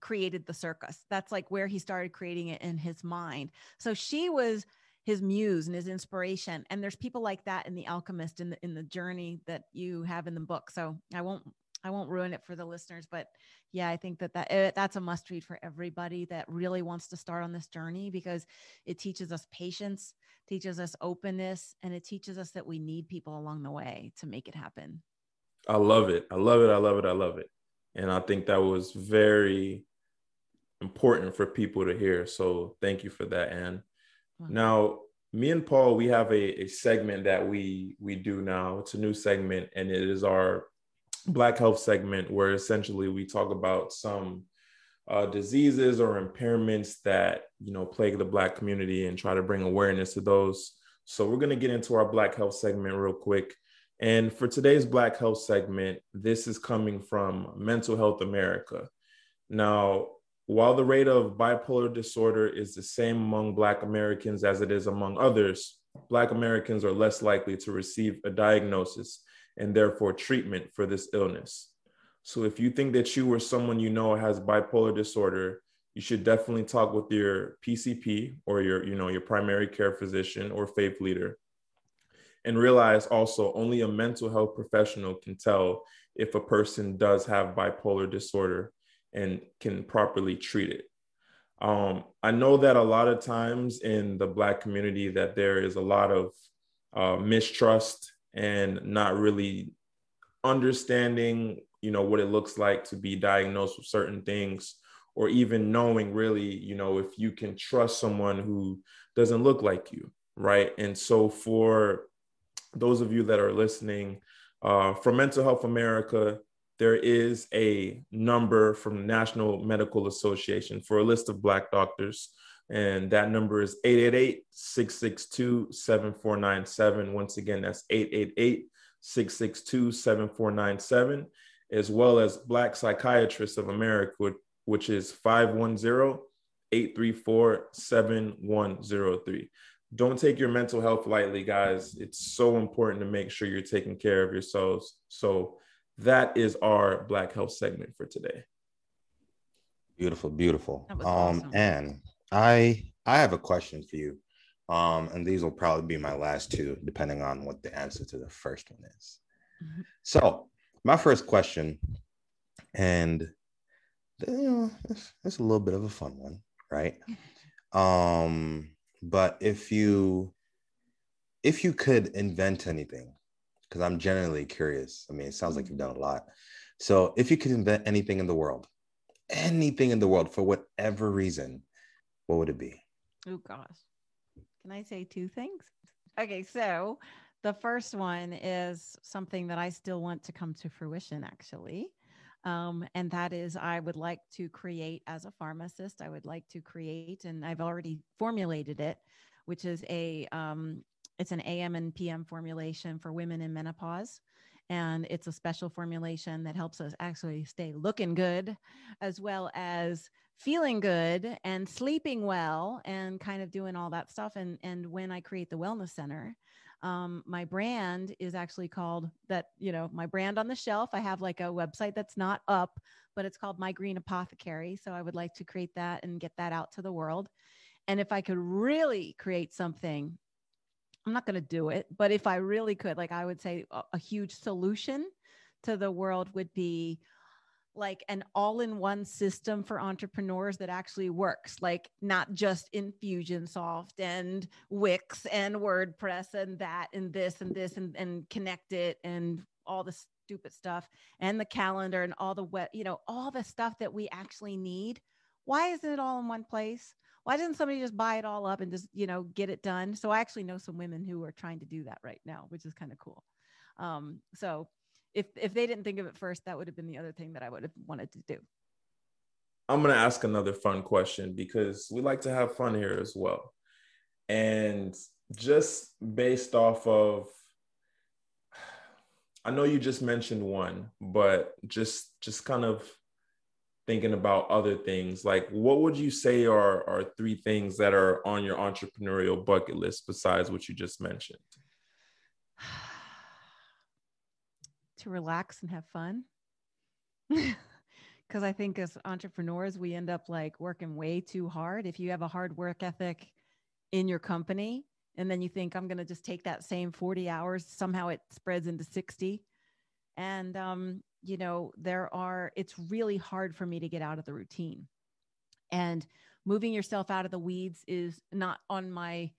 created the circus. That's like where he started creating it in his mind. So she was his muse and his inspiration and there's people like that in the alchemist in the in the journey that you have in the book so i won't I won't ruin it for the listeners, but yeah, I think that, that it, eh, that's a must read for everybody that really wants to start on this journey because it teaches us patience, teaches us openness, and it teaches us that we need people along the way to make it happen.
I love it. I love it. I love it. I love it. And I think that was very important for people to hear. So thank you for that, Anne. Wow. Now, me and Paul, we have a, a segment that we we do now. It's a new segment, and it is our Black Health segment, where essentially we talk about some uh, diseases or impairments that you know plague the Black community and try to bring awareness to those. So we're going to get into our Black Health segment real quick. And for today's Black Health segment, this is coming from Mental Health America. Now, while the rate of bipolar disorder is the same among Black Americans as it is among others, Black Americans are less likely to receive a diagnosis and therefore treatment for this illness. So if you think that you or someone you know has bipolar disorder, you should definitely talk with your PCP or your, you know, your primary care physician or faith leader. And realize also only a mental health professional can tell if a person does have bipolar disorder and can properly treat it. Um, I know that a lot of times in the Black community that there is a lot of uh, mistrust and not really understanding, you know, what it looks like to be diagnosed with certain things, or even knowing really, you know, if you can trust someone who doesn't look like you, right? And so for those of you that are listening, uh, from Mental Health America, there is a number from the National Medical Association for a list of Black doctors. And that number is 888 662 7497. Once again, that's 888 662 7497, as well as Black Psychiatrists of America, which is 510 834 7103. Don't take your mental health lightly, guys. It's so important to make sure you're taking care of yourselves. So, that is our Black Health segment for today.
Beautiful, beautiful. Um, awesome. and I I have a question for you. Um, and these will probably be my last two, depending on what the answer to the first one is. Mm-hmm. So, my first question, and you know, it's, it's a little bit of a fun one, right? Um, but if you if you could invent anything, because I'm generally curious. I mean, it sounds like you've done a lot. So if you could invent anything in the world, anything in the world for whatever reason, what would it be?
Oh gosh. Can I say two things? Okay, so the first one is something that I still want to come to fruition actually. Um, and that is I would like to create as a pharmacist, I would like to create, and I've already formulated it, which is a um, it's an AM and PM formulation for women in menopause. And it's a special formulation that helps us actually stay looking good as well as feeling good and sleeping well and kind of doing all that stuff. And, and when I create the Wellness Center, um, my brand is actually called that, you know, my brand on the shelf. I have like a website that's not up, but it's called My Green Apothecary. So I would like to create that and get that out to the world. And if I could really create something I'm not going to do it, but if I really could, like I would say a, a huge solution to the world would be like an all-in-one system for entrepreneurs that actually works like not just infusionsoft and wix and wordpress and that and this and this and, and connect it and all the stupid stuff and the calendar and all the web you know all the stuff that we actually need. Why isn't it all in one place? Why doesn't somebody just buy it all up and just you know get it done? So i actually know some women who are trying to do that right now which is kind of cool. Um, so if if they didn't think of it first that would have been the other thing that i would have wanted to do
i'm going to ask another fun question because we like to have fun here as well and just based off of i know you just mentioned one but just just kind of thinking about other things like what would you say are are three things that are on your entrepreneurial bucket list besides what you just mentioned
to relax and have fun. Because i think as entrepreneurs we end up like working way too hard. If you have a hard work ethic in your company and then you think i'm going to just take that same 40 hours somehow it spreads into 60 and um, you know, there are, it's really hard for me to get out of the routine. And moving yourself out of the weeds is not on my,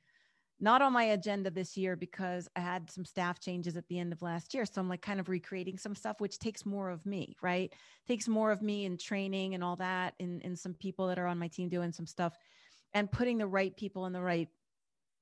not on my agenda this year because I had some staff changes at the end of last year. So I'm like kind of recreating some stuff, which takes more of me, right? Takes more of me in training and all that, and, and some people that are on my team doing some stuff and putting the right people in the right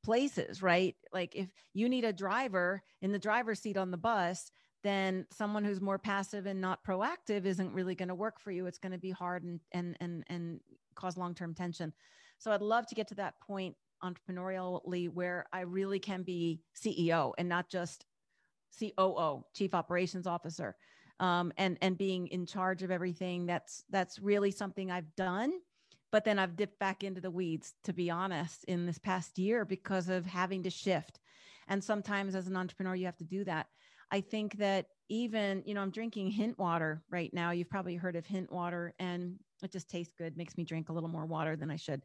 places, right? Like if you need a driver in the driver's seat on the bus, then someone who's more passive and not proactive isn't really going to work for you. It's going to be hard and and and and cause long-term tension. So I'd love to get to that point entrepreneurially where I really can be CEO and not just COO, Chief Operations Officer, um, and and being in charge of everything. That's that's really something I've done, but then I've dipped back into the weeds to be honest in this past year because of having to shift. And sometimes as an entrepreneur, you have to do that. I think that even, you know, I'm drinking hint water right now. You've probably heard of hint water and it just tastes good, makes me drink a little more water than I should.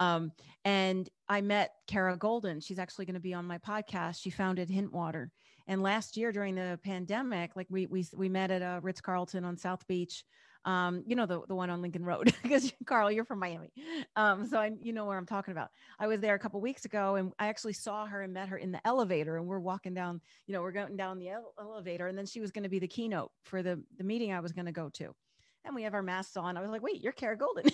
Um, and I met Kara Goldin. She's actually going to be on my podcast. She founded Hint Water. And last year during the pandemic, like we we we met at a Ritz Carlton on South Beach. Um, you know the the one on Lincoln Road because Carl, you're from Miami, um, so I you know where I'm talking about. I was there a couple weeks ago, and I actually saw her and met her in the elevator, and we're walking down. You know, we're going down the ele- elevator, and then she was going to be the keynote for the the meeting I was going to go to and we have our masks on. I was like, wait, you're Kara Goldin.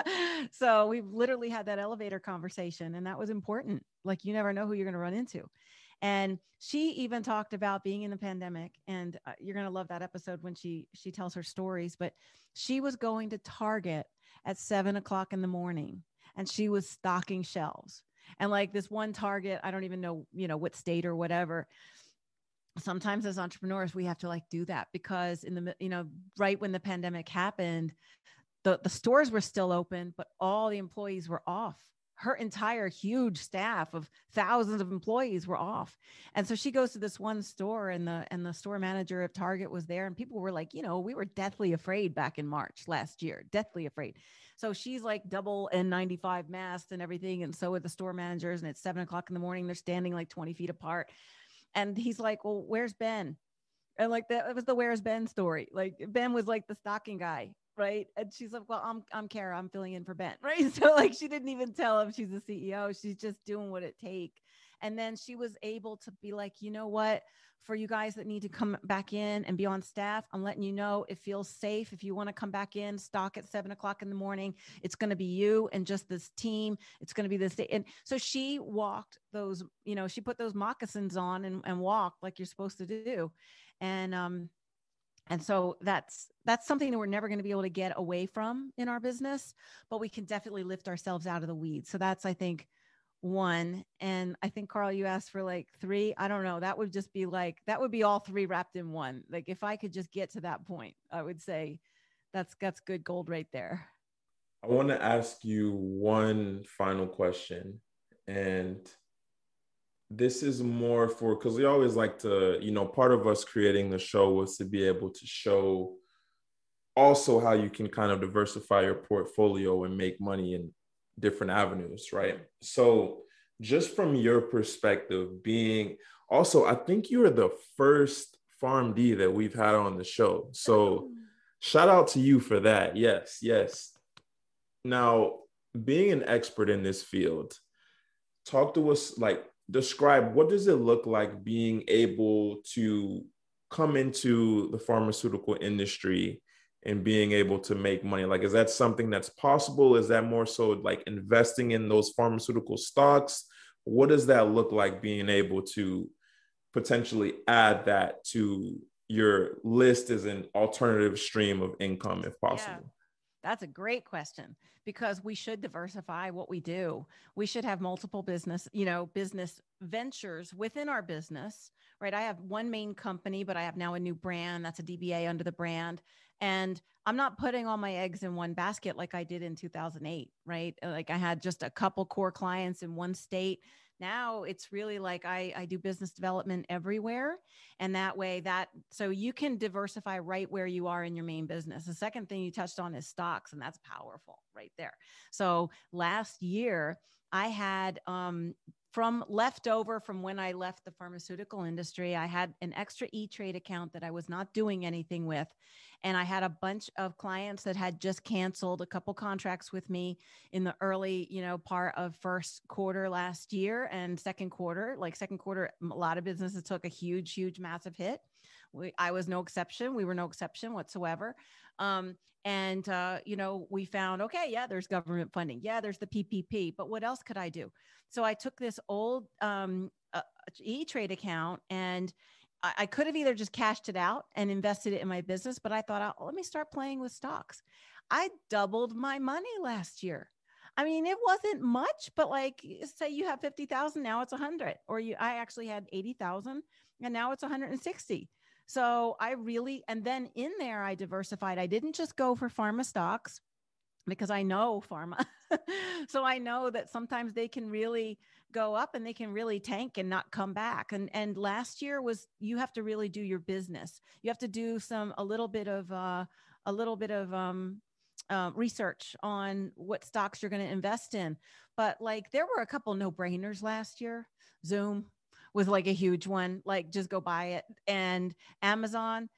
so we've literally had that elevator conversation, and that was important. Like, you never know who you're going to run into. And she even talked about being in the pandemic, and uh, you're going to love that episode when she she tells her stories. But she was going to Target at seven o'clock in the morning, and she was stocking shelves. And like this one Target, I don't even know, you know, what state or whatever sometimes as entrepreneurs we have to like do that because in the you know right when the pandemic happened the the stores were still open but all the employees were off her entire huge staff of thousands of employees were off and so she goes to this one store and the and the store manager of target was there and people were like you know we were deathly afraid back in march last year deathly afraid so she's like double n95 masked and everything and so are the store managers and it's seven o'clock in the morning they're standing like 20 feet apart and he's like, Well, where's Ben? And like that was the where's Ben story. Like Ben was like the stocking guy, right? And she's like, Well, I'm I'm Kara, I'm filling in for Ben, right? So like she didn't even tell him she's the CEO. She's just doing what it take. And then she was able to be like, you know what? For you guys that need to come back in and be on staff, I'm letting you know it feels safe. If you want to come back in, stock at seven o'clock in the morning. It's going to be you and just this team. It's going to be this. And so she walked those, you know, she put those moccasins on and, and walked like you're supposed to do. And, um, and so that's that's something that we're never going to be able to get away from in our business but we can definitely lift ourselves out of the weeds. So that's i think one. And i think carl you asked for like three. I don't know. That would just be like that would be all three wrapped in one. Like if i could just get to that point i would say that's that's good gold right there.
I want to ask you one final question and this is more for because we always like to you know part of us creating the show was to be able to show also how you can kind of diversify your portfolio and make money in different avenues, right? So, just from your perspective, being also, I think you are the first PharmD that we've had on the show. So, oh. shout out to you for that. Yes, yes. Now, being an expert in this field, talk to us like describe what does it look like being able to come into the pharmaceutical industry and being able to make money? Like is that something that's possible? Is that more so like investing in those pharmaceutical stocks? What does that look like being able to potentially add that to your list as an alternative stream of income if possible.
That's a great question because we should diversify what we do. We should have multiple business, you know, business ventures within our business, right? I have one main company, but I have now a new brand that's a DBA under the brand. And I'm not putting all my eggs in one basket like I did in 2008, right? Like I had just a couple core clients in one state. Now it's really like I, I do business development everywhere. And that way, that so you can diversify right where you are in your main business. The second thing you touched on is stocks, and that's powerful right there. So last year, I had um, from leftover from when I left the pharmaceutical industry, I had an extra E Trade account that I was not doing anything with. And I had a bunch of clients that had just canceled a couple contracts with me in the early, you know, part of first quarter last year and second quarter. Like second quarter, a lot of businesses took a huge, huge, massive hit. We, I was no exception. We were no exception whatsoever. Um, and uh, you know, we found okay, yeah, there's government funding, yeah, there's the PPP, but what else could I do? So I took this old um, uh, E Trade account and I, I could have either just cashed it out and invested it in my business, but I thought, oh, let me start playing with stocks. I doubled my money last year. I mean, it wasn't much, but like say you have 50,000, now it's 100 or you I actually had 80,000 and now it's 160. So I really, and then in there, I diversified. I didn't just go for pharma stocks because I know pharma. so I know that sometimes they can really go up and they can really tank and not come back. And and last year was you have to really do your business. You have to do some a little bit of uh, a little bit of um, uh, research on what stocks you're going to invest in. But like there were a couple no brainers last year. Zoom, was like a huge one. Like just go buy it. And Amazon,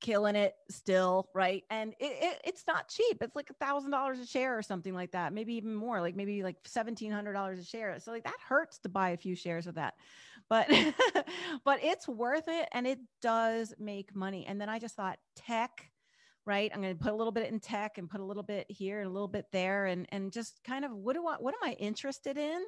killing it still, right? And it, it, it's not cheap. It's like a thousand dollars a share or something like that, maybe even more, like maybe like seventeen hundred dollars a share. So like that hurts to buy a few shares of that, but but it's worth it, and it does make money. And then I just thought tech. Right. I'm going to put a little bit in tech and put a little bit here and a little bit there and and just kind of what do I what am I interested in?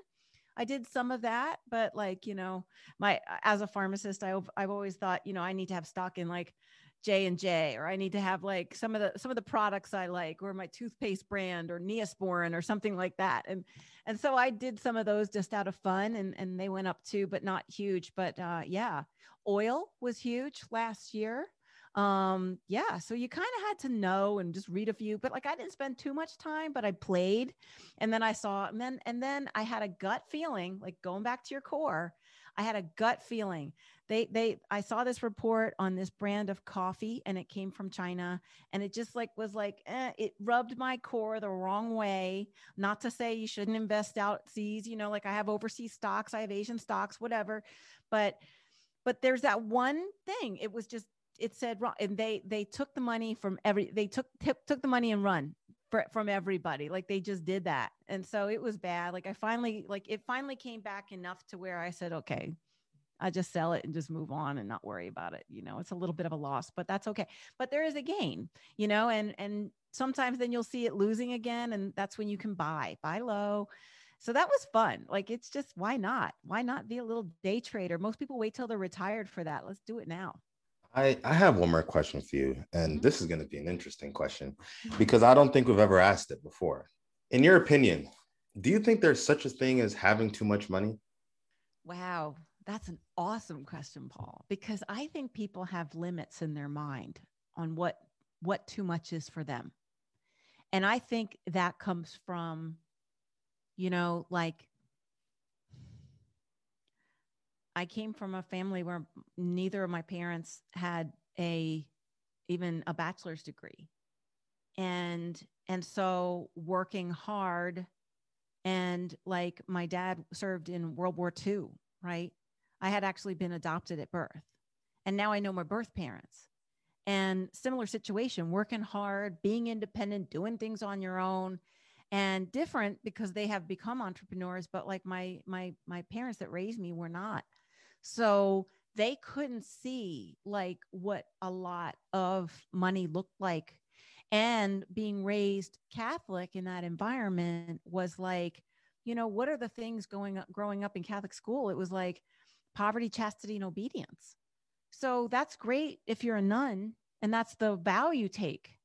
I did some of that, but like, you know, my as a pharmacist, I've I've always thought, you know, I need to have stock in like J and J, or I need to have like some of the some of the products I like, or my toothpaste brand, or Neosporin, or something like that. And and so I did some of those just out of fun, and and they went up too, but not huge. But uh, yeah, oil was huge last year. Um, yeah, so you kind of had to know and just read a few, but like I didn't spend too much time, but I played, and then I saw, and then and then I had a gut feeling, like going back to your core. I had a gut feeling. They they i saw this report on this brand of coffee and it came from china and it just like was like eh, it rubbed my core the wrong way. Not to say you shouldn't invest outseas you know like i have overseas stocks i have asian stocks whatever but but there's that one thing. It was just it said wrong and they they took the money from every they took t- took the money and run for, from everybody like they just did that and so it was bad like i finally like it finally came back enough to where i said okay I just sell it and just move on and not worry about it. You know, it's a little bit of a loss, but that's okay. But there is a gain, you know, and and sometimes then you'll see it losing again, and that's when you can buy, buy low. So that was fun. Like it's just why not? Why not be a little day trader? Most people wait till they're retired for that. Let's do it now.
I, I have one more question for you. And mm-hmm. this is going to be an interesting question mm-hmm. because I don't think we've ever asked it before. In your opinion, do you think there's such a thing as having too much money?
Wow. That's an awesome question, Paul, because I think people have limits in their mind on what what too much is for them. And I think that comes from you know, like I came from a family where neither of my parents had a even a bachelor's degree. And and so working hard and like my dad served in World War II, right? I had actually been adopted at birth. And now I know my birth parents. And similar situation, working hard, being independent, doing things on your own and different because they have become entrepreneurs, but like my my my parents that raised me were not. So they couldn't see like what a lot of money looked like and being raised catholic in that environment was like you know what are the things going up growing up in catholic school it was like poverty, chastity, and obedience. So that's great if you're a nun and that's the vow you take.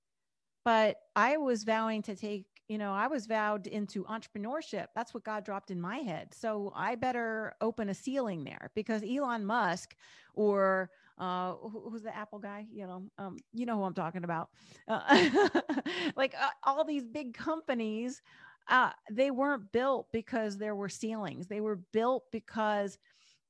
But I was vowing to take, you know, I was vowed into entrepreneurship. That's what God dropped in my head. So I better open a ceiling there because Elon Musk or uh, who's the Apple guy? You know, um, you know who I'm talking about. Uh, like uh, all these big companies, uh, they weren't built because there were ceilings. They were built because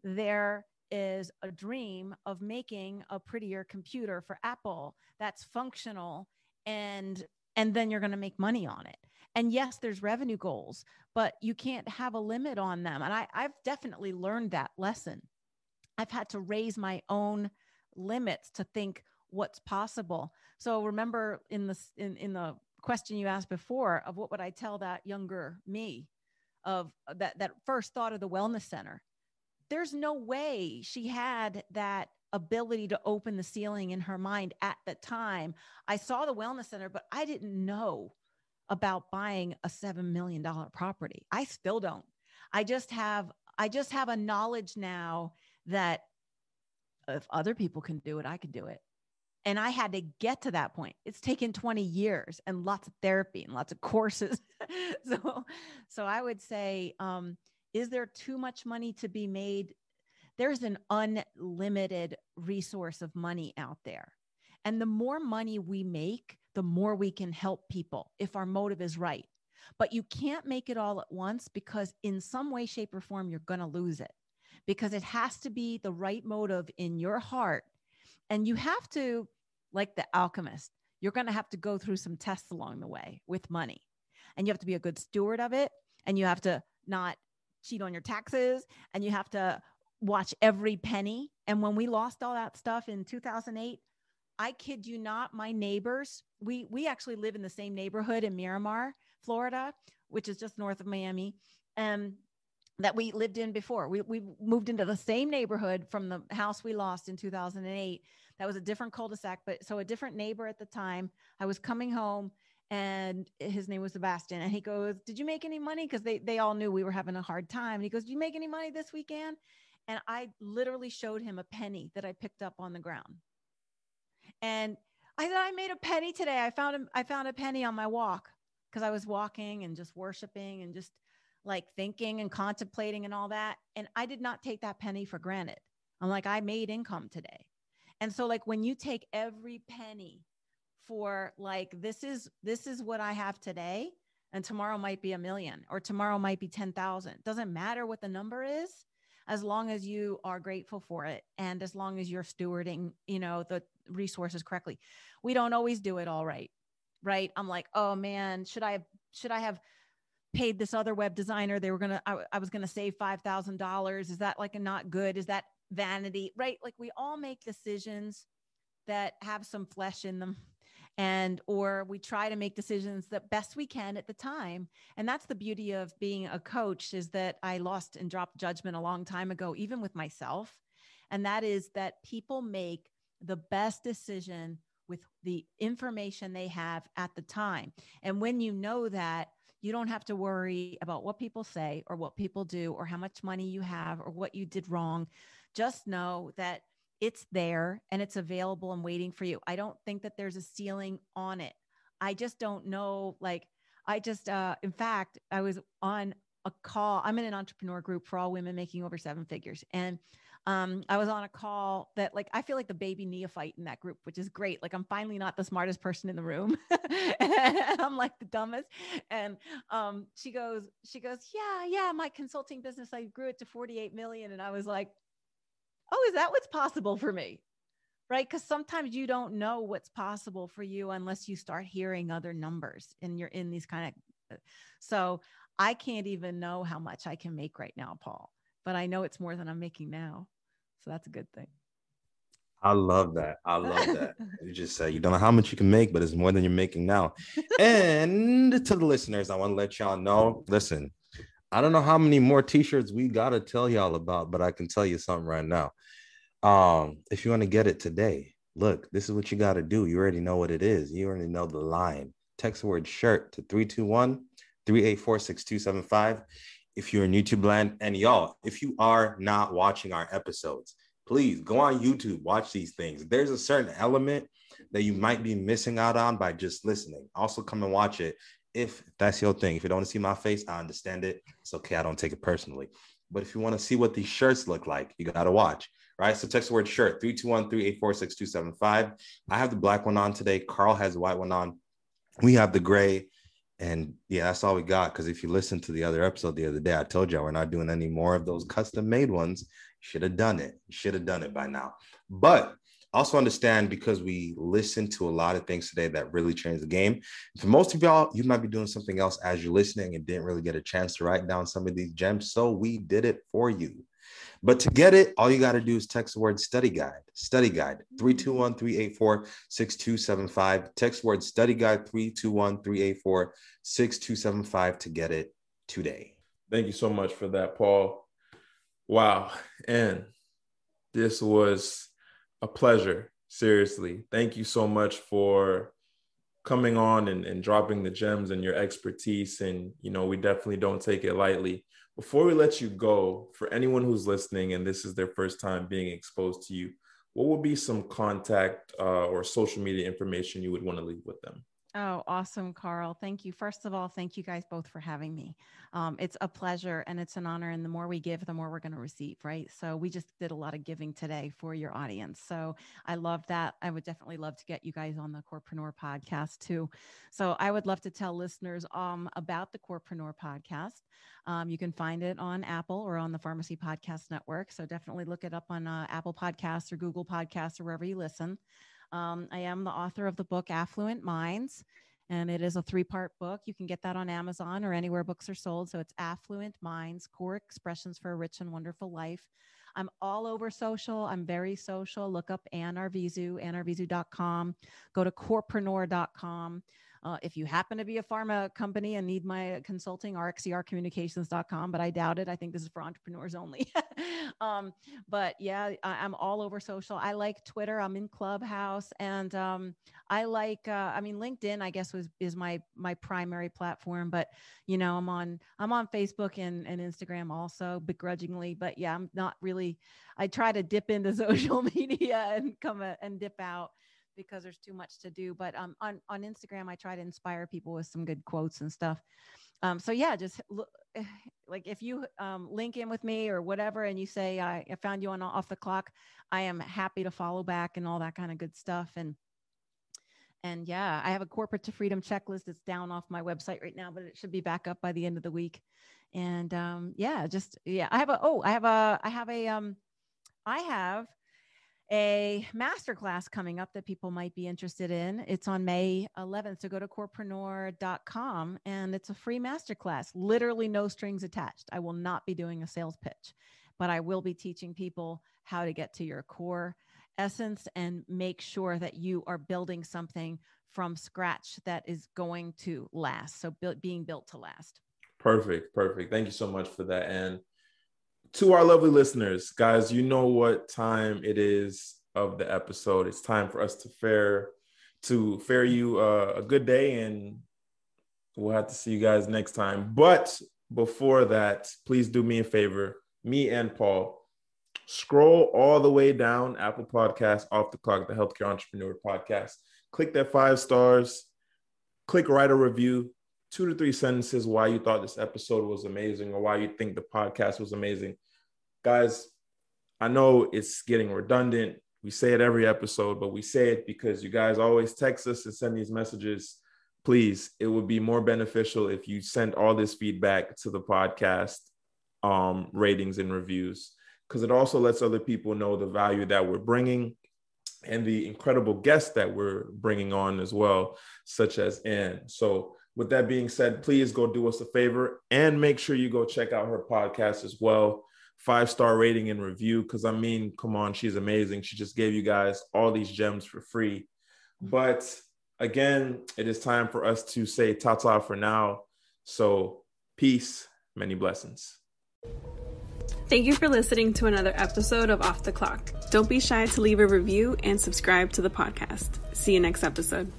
there is a dream of making a prettier computer for Apple that's functional and and then you're going to make money on it. And yes, there's revenue goals, but you can't have a limit on them. And I, I've definitely learned that lesson. I've had to raise my own limits to think what's possible. So remember in the in, in the question you asked before of what would I tell that younger me of uh, that that first thought of the wellness center there's no way she had that ability to open the ceiling in her mind at the time. I saw the wellness center, but I didn't know about buying a 7 million dollar property. I still don't. I just have I just have a knowledge now that if other people can do it, I can do it. And I had to get to that point. It's taken 20 years and lots of therapy and lots of courses. so so I would say um is there too much money to be made? There's an unlimited resource of money out there. And the more money we make, the more we can help people if our motive is right. But you can't make it all at once because, in some way, shape, or form, you're going to lose it because it has to be the right motive in your heart. And you have to, like the alchemist, you're going to have to go through some tests along the way with money. And you have to be a good steward of it. And you have to not cheat on your taxes and you have to watch every penny. And when we lost all that stuff in 2008, I kid you not, my neighbors, we we actually live in the same neighborhood in Miramar, Florida, which is just north of Miami. And that we lived in before. We, we moved into the same neighborhood from the house we lost in 2008. That was a different cul-de-sac, but so a different neighbor at the time. I was coming home and his name was Sebastian. And he goes, Did you make any money? Because they, they all knew we were having a hard time. And he goes, Did you make any money this weekend? And I literally showed him a penny that I picked up on the ground. And I said, I made a penny today. I found a, I found a penny on my walk because I was walking and just worshiping and just like thinking and contemplating and all that. And I did not take that penny for granted. I'm like, I made income today. And so like when you take every penny for like this is this is what I have today and tomorrow might be a million or tomorrow might be 10,000. Doesn't matter what the number is as long as you are grateful for it and as long as you're stewarding, you know, the resources correctly. We don't always do it all right. Right? I'm like, "Oh man, should I have, should I have paid this other web designer they were gonna i, I was gonna save five thousand dollars is that like a not good is that vanity right like we all make decisions that have some flesh in them and or we try to make decisions the best we can at the time and that's the beauty of being a coach is that i lost and dropped judgment a long time ago even with myself and that is that people make the best decision with the information they have at the time and when you know that you don't have to worry about what people say or what people do or how much money you have or what you did wrong. Just know that it's there and it's available and waiting for you. I don't think that there's a ceiling on it. I just don't know. Like, I just, uh, in fact, I was on a call. I'm in an entrepreneur group for all women making over seven figures. And um, I was on a call that like I feel like the baby neophyte in that group, which is great. Like I'm finally not the smartest person in the room. I'm like the dumbest. And um, she goes, she goes, yeah, yeah, my consulting business, I grew it to 48 million. And I was like, oh, is that what's possible for me? Right. Because sometimes you don't know what's possible for you unless you start hearing other numbers and you're in these kind of. So I can't even know how much I can make right now, Paul, but I know it's more than I'm making now. So that's a good thing.
I love that. I love that. you just say you don't know how much you can make, but it's more than you're making now. and to the listeners, I want to let y'all know listen, I don't know how many more t-shirts we got to tell y'all about, but I can tell you something right now. Um, if you want to get it today, look, this is what you got to do. You already know what it is. You already know the line. Text the word shirt to 321 384 6275 if you're in YouTube land. And y'all, if you are not watching our episodes, please go on YouTube, watch these things. There's a certain element that you might be missing out on by just listening. Also, come and watch it if that's your thing. If you don't want to see my face, I understand it. It's okay. I don't take it personally. But if you want to see what these shirts look like, you got to watch. Right. So text the word shirt 321 384 6275. I have the black one on today. Carl has the white one on. We have the gray. And yeah, that's all we got. Because if you listen to the other episode the other day, I told you we're not doing any more of those custom made ones. Should have done it. Should have done it by now. But also understand because we listen to a lot of things today that really change the game. For most of y'all, you might be doing something else as you're listening and didn't really get a chance to write down some of these gems. So we did it for you. But to get it, all you got to do is text the word study guide, study guide 321 384 6275. Text word study guide 321 384 6275 to get it today.
Thank you so much for that, Paul. Wow. And this was a pleasure. Seriously. Thank you so much for coming on and, and dropping the gems and your expertise. And, you know, we definitely don't take it lightly. Before we let you go, for anyone who's listening and this is their first time being exposed to you, what would be some contact uh, or social media information you would want to leave with them?
Oh, awesome, Carl. Thank you. First of all, thank you guys both for having me. Um, it's a pleasure and it's an honor. And the more we give, the more we're going to receive, right? So we just did a lot of giving today for your audience. So I love that. I would definitely love to get you guys on the Corepreneur podcast too. So I would love to tell listeners um, about the Corepreneur podcast. Um, you can find it on Apple or on the Pharmacy Podcast Network. So definitely look it up on uh, Apple Podcasts or Google Podcasts or wherever you listen. Um, I am the author of the book Affluent Minds, and it is a three part book. You can get that on Amazon or anywhere books are sold. So it's Affluent Minds Core Expressions for a Rich and Wonderful Life. I'm all over social. I'm very social. Look up Ann Arvizu, annarvizu.com. Go to corepreneur.com. Uh, if you happen to be a pharma company and need my consulting, rxercommunications.com, but I doubt it. I think this is for entrepreneurs only. um, but yeah, I, am all over social. I like Twitter. I'm in Clubhouse, and um, I like. Uh, I mean, LinkedIn. I guess was is my my primary platform, but you know, I'm on I'm on Facebook and and Instagram also, begrudgingly. But yeah, I'm not really. I try to dip into social media and come a, and dip out because there's too much to do. But um, on on Instagram, I try to inspire people with some good quotes and stuff. Um, so yeah, just look, like if you um, link in with me or whatever, and you say I, I found you on off the clock, I am happy to follow back and all that kind of good stuff. And and yeah, I have a corporate to freedom checklist that's down off my website right now, but it should be back up by the end of the week. And um, yeah, just yeah, I have a oh, I have a I have a um, I have a masterclass coming up that people might be interested in. It's on May 11th. So go to corepreneur.com and it's a free masterclass, literally no strings attached. I will not be doing a sales pitch, but I will be teaching people how to get to your core essence and make sure that you are building something from scratch that is going to last. So being built to last.
Perfect. Perfect. Thank you so much for that. And to our lovely listeners, guys, you know what time it is of the episode. It's time for us to fare to fare you uh, a good day, and we'll have to see you guys next time. But before that, please do me a favor, me and Paul, scroll all the way down Apple Podcast off the clock, the Healthcare Entrepreneur Podcast. Click that five stars. Click write a review two to three sentences why you thought this episode was amazing or why you think the podcast was amazing. Guys, I know it's getting redundant. We say it every episode, but we say it because you guys always text us and send these messages. Please, it would be more beneficial if you sent all this feedback to the podcast um, ratings and reviews because it also lets other people know the value that we're bringing and the incredible guests that we're bringing on as well, such as Ann. So with that being said, please go do us a favor and make sure you go check out her podcast as well. Five star rating and review. Cause I mean, come on, she's amazing. She just gave you guys all these gems for free. But again, it is time for us to say ta ta for now. So, peace, many blessings.
Thank you for listening to another episode of Off the Clock. Don't be shy to leave a review and subscribe to the podcast. See you next episode.